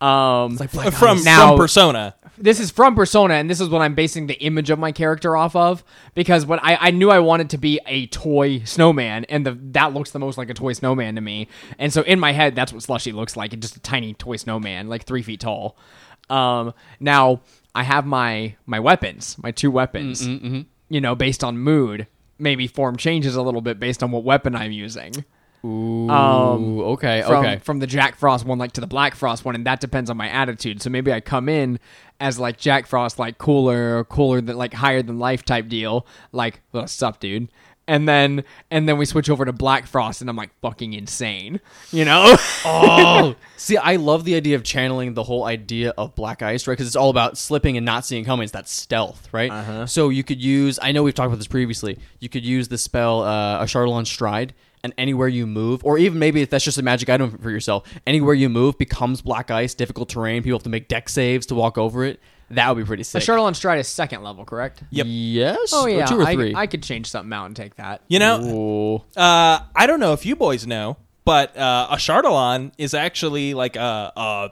Um,
Uh, from
Now-
from Persona.
This is from Persona, and this is what I'm basing the image of my character off of because what I, I knew I wanted to be a toy snowman, and the that looks the most like a toy snowman to me. And so in my head, that's what Slushy looks like, just a tiny toy snowman, like three feet tall. Um, now I have my my weapons, my two weapons. You know, based on mood, maybe form changes a little bit based on what weapon I'm using
Ooh,
Um,
okay,
from
okay.
from the Jack Frost one like to the Black Frost one, and that depends on my attitude. So maybe I come in as like Jack Frost, like cooler, cooler than like higher than life type deal, like what's up, dude? And then and then we switch over to Black Frost, and I'm like fucking insane, you know?
oh, see, I love the idea of channeling the whole idea of black ice, right? Because it's all about slipping and not seeing coming. It's that stealth, right?
Uh-huh.
So you could use. I know we've talked about this previously. You could use the spell uh, Ashardalon Stride, and anywhere you move, or even maybe if that's just a magic item for yourself, anywhere you move becomes black ice, difficult terrain. People have to make deck saves to walk over it. That would be pretty
the
sick.
Charlatan Stride is second level, correct?
Yep.
Yes.
Oh yeah,
Or two or
I,
three.
I could change something out and take that.
You know,
Ooh.
uh, I don't know if you boys know, but uh, Ashardalon is actually like a, a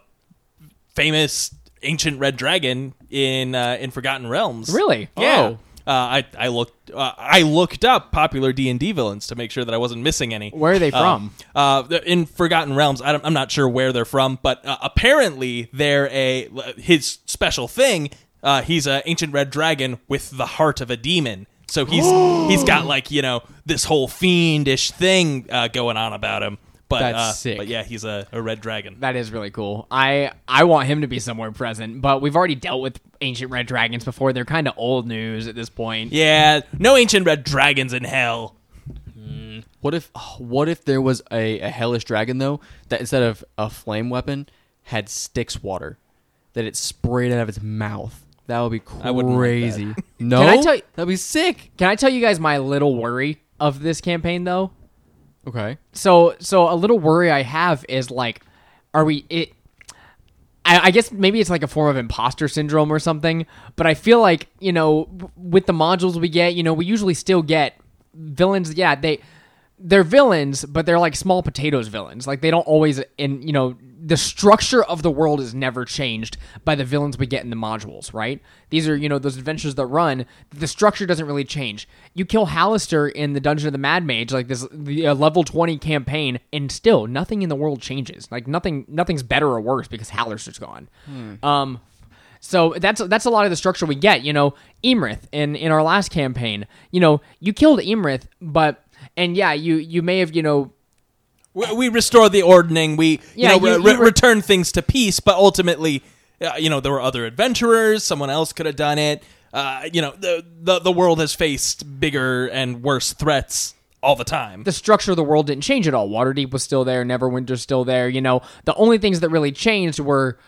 famous ancient red dragon in uh, in Forgotten Realms.
Really?
Yeah.
Oh.
Uh, I I looked uh, I looked up popular D and D villains to make sure that I wasn't missing any.
Where are they
Um,
from?
uh, in Forgotten Realms. I I'm not sure where they're from, but uh, apparently they're a his special thing. Uh, he's an ancient red dragon with the heart of a demon. So he's he's got like you know this whole fiendish thing uh, going on about him. But
That's
uh,
sick.
But yeah, he's a, a red dragon.
That is really cool. I I want him to be somewhere present, but we've already dealt with ancient red dragons before. They're kind of old news at this point.
yeah, no ancient red dragons in hell.
What if what if there was a, a hellish dragon though that instead of a flame weapon had Styx water that it sprayed out of its mouth? That would be
I wouldn't like
crazy. no,
Can I tell you-
that'd be sick.
Can I tell you guys my little worry of this campaign though?
Okay.
So so a little worry I have is like, are we it? I, I guess maybe it's like a form of imposter syndrome or something. But I feel like you know with the modules we get, you know, we usually still get villains. Yeah, they they're villains, but they're like small potatoes villains. Like they don't always in you know the structure of the world is never changed by the villains we get in the modules, right? These are you know those adventures that run. The structure doesn't really change. You kill Halaster in the Dungeon of the Mad Mage, like this the uh, level twenty campaign, and still nothing in the world changes. Like nothing, nothing's better or worse because Halaster's gone. Um, so that's that's a lot of the structure we get. You know, Iymrith in in our last campaign. You know, you killed Iymrith, but and yeah, you you may have you know
We, we restore the ordning. We
Yeah,
you know
you-
re-
you re-
return things to peace, but ultimately, uh, you know, there were other adventurers. Someone else could have done it. Uh, you know, the, the the world has faced bigger and worse threats all the time.
the structure of the world didn't change at all. Waterdeep was still there, Neverwinter's still there. You know, the only things that really changed were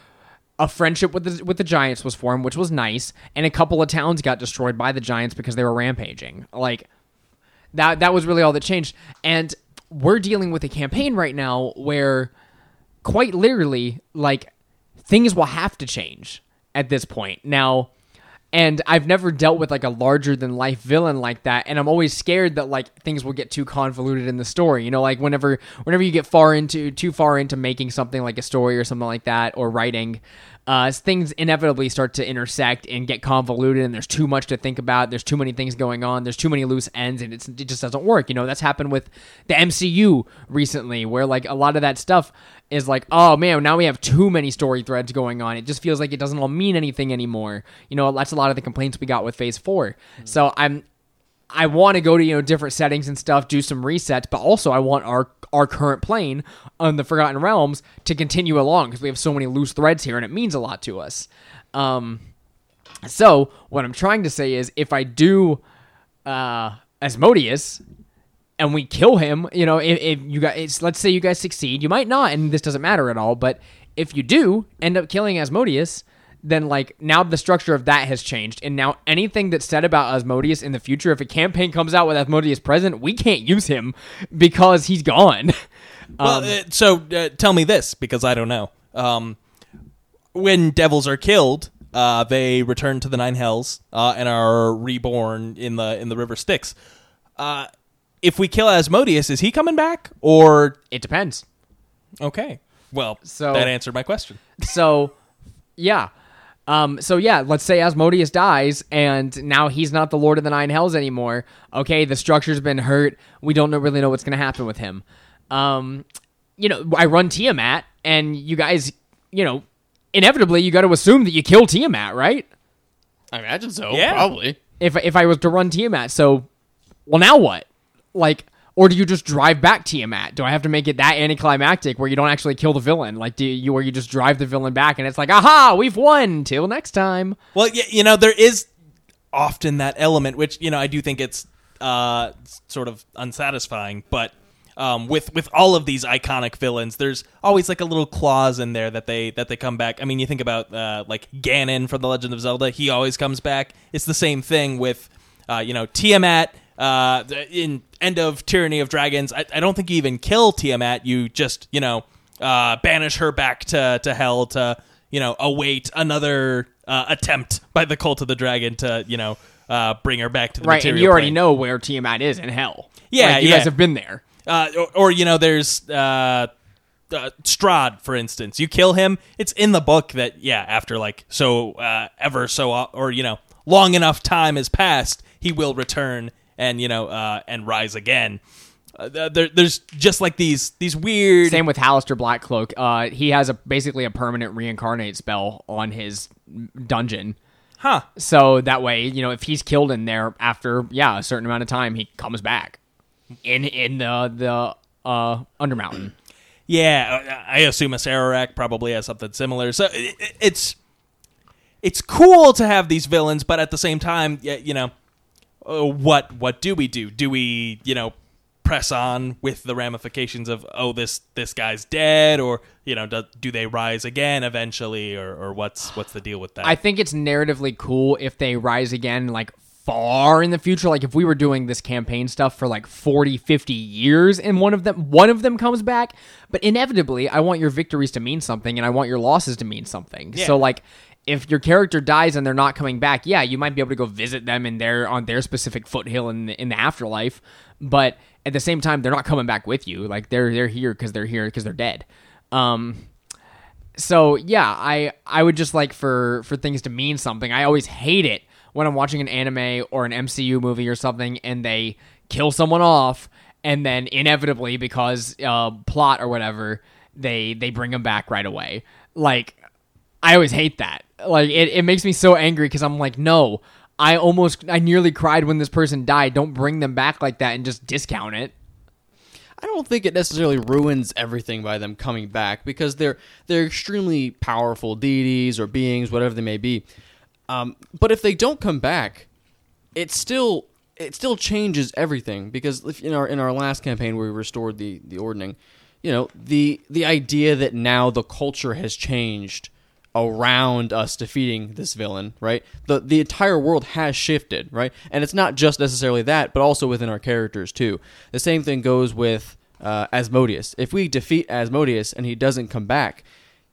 a friendship with the with the giants was formed, which was nice, and a couple of towns got destroyed by the giants because they were rampaging. Like that that was really all that changed. And we're dealing with a campaign right now where quite literally like things will have to change at this point. Now, and I've never dealt with like a larger than life villain like that, and I'm always scared that like things will get too convoluted in the story. You know, like whenever whenever you get far into too far into making something like a story or something like that or writing, uh, things inevitably start to intersect and get convoluted, and there's too much to think about. There's too many things going on. There's too many loose ends, and it's, it just doesn't work. You know, that's happened with the MCU recently, where like a lot of that stuff is like, oh man, now we have too many story threads going on. It just feels like it doesn't all mean anything anymore. You know, that's a lot of the complaints we got with Phase Four. So I'm I want to go to you know different settings and stuff, do some resets, but also I want our our current plane on the Forgotten Realms to continue along because we have so many loose threads here, and it means a lot to us. Um, so what I'm trying to say is, if I do uh, Asmodeus and we kill him, you know, if, if you guys, let's say you guys succeed, you might not, and this doesn't matter at all, but if you do end up killing Asmodeus, then like now the structure of that has changed, and now anything that's said about Asmodeus in the future, if a campaign comes out with Asmodeus present, we can't use him because he's gone.
Well, uh, so uh, tell me this because I don't know. Um, when devils are killed, uh, they return to the nine hells uh, and are reborn in the in the river Styx. Uh, if we kill Asmodeus, is he coming back or
it depends.
okay? Well,
So-
that answered my question.
So, yeah. Um, so yeah, let's say Asmodeus dies and now he's not the Lord of the Nine Hells anymore. Okay, the structure's been hurt. We don't know, really know what's going to happen with him. Um, you know, I run Tiamat and you guys, you know, inevitably you got to assume that you kill Tiamat, right?
I imagine so.
Yeah.
Probably.
If if I was to run Tiamat, so well now what? Like or do you just drive back Tiamat? Do I have to make it that anticlimactic where you don't actually kill the villain? Like do you where you just drive the villain back and it's like, "Aha, we've won. Till next time."
Well, you know, there is often that element, which you know I do think it's uh, sort of unsatisfying, but. Um, with with all of these iconic villains, there's always like a little clause in there that they that they come back. I mean, you think about uh, like Ganon from The Legend of Zelda; he always comes back. It's the same thing with uh, you know Tiamat uh, in End of Tyranny of Dragons. I, I don't think you even kill Tiamat. You just you know uh, banish her back to to hell to you know await another uh, attempt by the Cult of the Dragon to you know uh, bring her back to the
Right, and you already
plane.
know where Tiamat is in hell.
Yeah,
Like, you
yeah.
guys have been there.
Uh, or, or you know, there's uh, uh, Strahd, for instance. You kill him, it's in the book that yeah, after like so uh, ever so o- or you know long enough time has passed, he will return and you know uh, and rise again. Uh, there, there's just like these these weird
Same with Halaster Blackcloak. Uh, he has a basically a permanent reincarnate spell on his dungeon.
huh.
So that way, you know, if he's killed in there after yeah a certain amount of time, he comes back in in the the uh Undermountain.
Yeah, uh, I assume Acererak probably has something similar. So it, it- it's it's cool to have these villains, but at the same time, you know, uh, what what do we do? Do we you know press on with the ramifications of oh this this guy's dead, or you know do, do they rise again eventually, or or what's what's the deal with that?
I think it's narratively cool if they rise again like far in the future like if we were doing this campaign stuff for like 40 50 years and one of them one of them comes back but inevitably I want your victories to mean something and I want your losses to mean something
Yeah.
so like if your character dies and they're not coming back yeah you might be able to go visit them in their on their specific foothill in the, in the afterlife but at the same time they're not coming back with you. Like they're they're here because they're here because they're dead. Um so yeah i i would just like for for things to mean something. I always hate it when i'm watching an anime or an mcu movie or something and they kill someone off and then inevitably because uh plot or whatever they they bring them back right away. Like i always hate that. Like it, it makes me so angry because i'm like no i almost i nearly cried when this person died. Don't bring them back like that and just discount it.
I don't think it necessarily ruins everything by them coming back because they're they're extremely powerful deities or beings, whatever they may be. Um, but if they don't come back, it's still it still changes everything because if in our in our last campaign where we restored the the ordning, you know the the idea that now the culture has changed around us defeating this villain, right? The the entire world has shifted, right? And it's not just necessarily that, but also within our characters too. The same thing goes with uh, Asmodeus. If we defeat Asmodeus and he doesn't come back,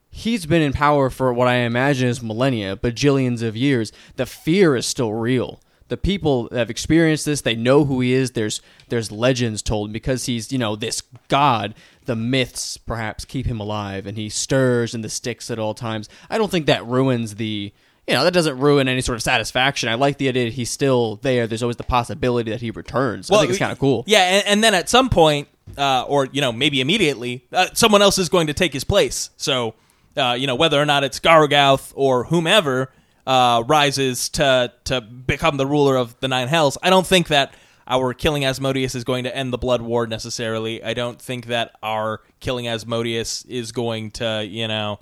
he's been in power for what I imagine is millennia, bajillions of years. The fear is still real. The people have experienced this, they know who he is. There's there's legends told because he's, you know, this god. The myths perhaps keep him alive and he stirs in the sticks at all times. I don't think that ruins the you know, that doesn't ruin any sort of satisfaction. I like the idea that he's still there. There's always the possibility that he returns. I think it's kind of cool.
Yeah, and, and then at some point, uh, or you know, maybe immediately, uh, someone else is going to take his place. So, uh, you know, whether or not it's Gargauth or whomever uh, rises to to become the ruler of the Nine Hells, I don't think that our killing Asmodeus is going to end the blood war necessarily. I don't think that our killing Asmodeus is going to, you know.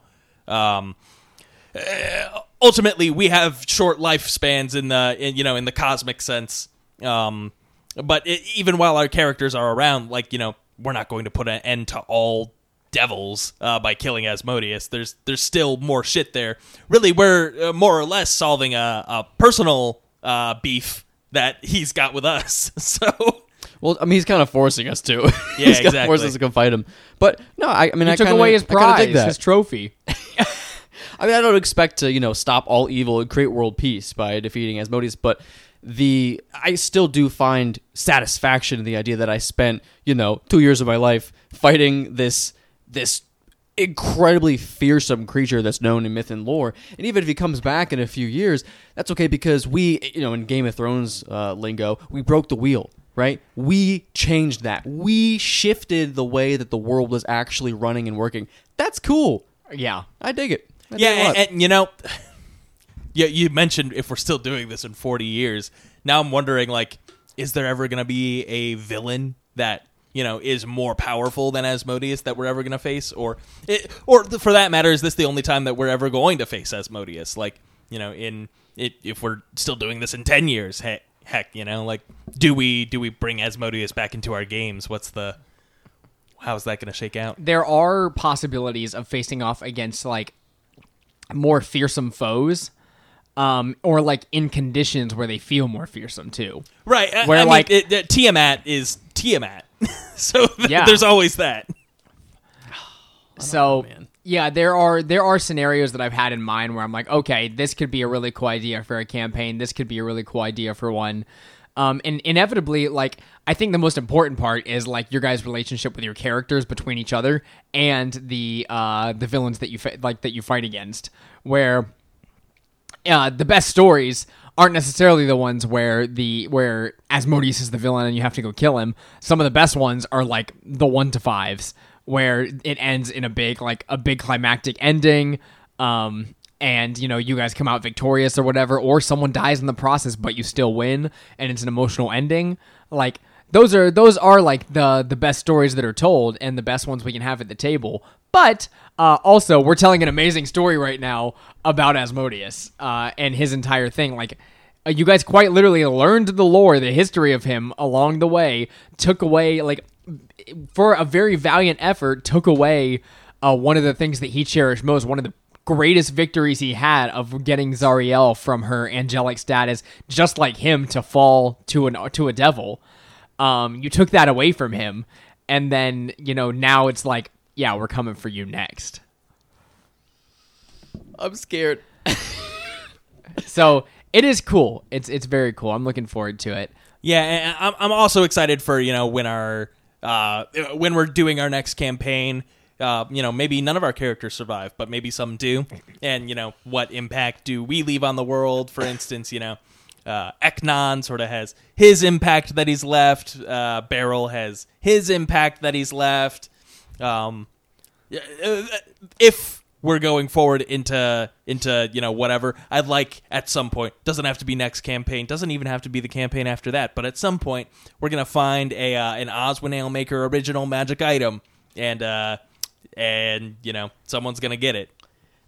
Um, uh, ultimately we have short lifespans in the in, you know in the cosmic sense um but it, even while our characters are around like you know we're not going to put an end to all devils uh, by killing asmodeus there's there's still more shit there really we're uh, more or less solving a, a personal uh, beef that he's got with us so
Well, I mean, he's kind of forcing us to.
Yeah,
he's kind of
exactly.
forcing us to come fight him. But no, I, I mean,
He
I
took
kinda,
away his prize, his trophy.
I mean, I don't expect to, you know, stop all evil and create world peace by defeating Asmodeus, but the I still do find satisfaction in the idea that I spent, you know, two years of my life fighting this this incredibly fearsome creature that's known in myth and lore. And even if he comes back in a few years, that's okay because we, you know, in Game of Thrones uh, lingo, we broke the wheel. Right? We changed that. We shifted the way that the world was actually running and working. That's cool.
Yeah.
I dig it. I dig
yeah and, and you know yeah you mentioned if we're still doing this in 40 years now i'm wondering like is there ever going to be a villain that you know is more powerful than asmodeus that we're ever going to face? Or it, or th- for that matter is this the only time that we're ever going to face asmodeus? Like you know in it if we're still doing this in 10 years heck, heck you know like do we do we bring asmodeus back into our games? What's the how's that going to shake out?
There are possibilities of facing off against like more fearsome foes um or like in conditions where they feel more fearsome too.
Right.
Where,
I mean,
like-
it, it- Tiamat is Tiamat. so th-
Yeah.
there's always that.
so
man.
yeah there are there are scenarios that i've had in mind where i'm like okay this could be a really cool idea for a campaign this could be a really cool idea for one um, and inevitably like i think the most important part is like your guys relationship with your characters between each other and the uh the villains that you fa- like that you fight against where uh, the best stories aren't necessarily the ones where the where Asmodeus is the villain and you have to go kill him. Some of the best ones are like the one to fives where it ends in a big like a big climactic ending. Um, and you know you guys come out victorious or whatever, or someone dies in the process, but you still win, and it's an emotional ending. Like those are those are like the the best stories that are told and the best ones we can have at the table. But uh, also, we're telling an amazing story right now about Asmodeus uh, and his entire thing. Like, uh, you guys quite literally learned the lore, the history of him along the way. Took away, like, for a very valiant effort, took away uh, one of the things that he cherished most. One of the greatest victories he had of getting Zariel from her angelic status, just like him, to fall to an to a devil. Um, you took that away from him, and then you know now it's like, yeah, we're coming for you next.
I'm scared.
So it is cool. It's it's very cool. I'm looking forward to it.
Yeah, and I'm, I'm also excited for you know when our uh, when we're doing our next campaign. Uh, you know, maybe none of our characters survive, but maybe some do. And you know, what impact do we leave on the world? For instance, you know, uh, Eknon sort of has his impact that he's left. Uh, Beryl has his impact that he's left. Um, uh, if we're going forward into into you know whatever i'd like at some point doesn't have to be next campaign doesn't even have to be the campaign after that but at some point we're gonna find a uh, an oswin maker original magic item and uh and you know someone's gonna get it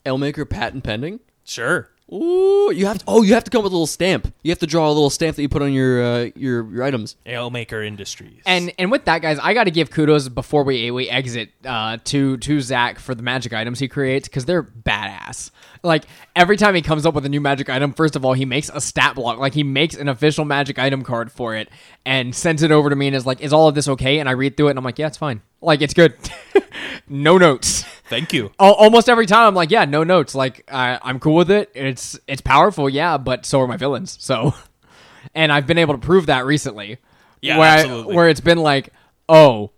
Elmaker patent pending.
sure
Ooh, you have to. Oh, you have to come with a little stamp. You have to draw a little stamp that you put on your uh, your your items.
Alemaker Industries.
And and with that, guys, I got to give kudos before we we exit uh, to to Zach for the magic items he creates because they're badass. Like every time he comes up with a new magic item, first of all, he makes a stat block. Like he makes an official magic item card for it and sends it over to me and is like, "Is all of this okay?" And I read through it and I'm like, "Yeah, it's fine. Like it's good. no notes."
Thank you.
Al- almost every time I'm like, yeah, no notes. Like I, I'm cool with it. It's it's powerful, yeah, but so are my villains. So, and I've been able to prove that recently.
Yeah,
where I-
absolutely.
where it's been like, oh,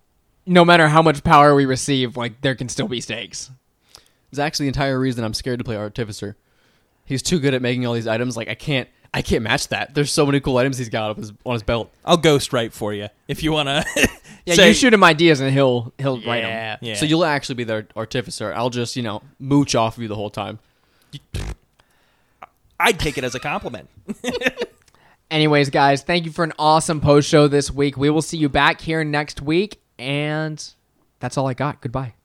no matter how much power we receive, like there can still be stakes.
It's actually the entire reason I'm scared to play Artificer. He's too good at making all these items. Like I can't, I can't match that. There's so many cool items he's got up his, on his belt.
I'll ghost write for you if you want to.
Yeah, you shoot him ideas and he'll he'll write them.
Yeah.
So you'll actually be the Artificer. I'll just you know mooch off of you the whole time.
I'd take it as a compliment.
Anyways, guys, thank you for an awesome post show this week. We will see you back here next week, and that's all I got. Goodbye.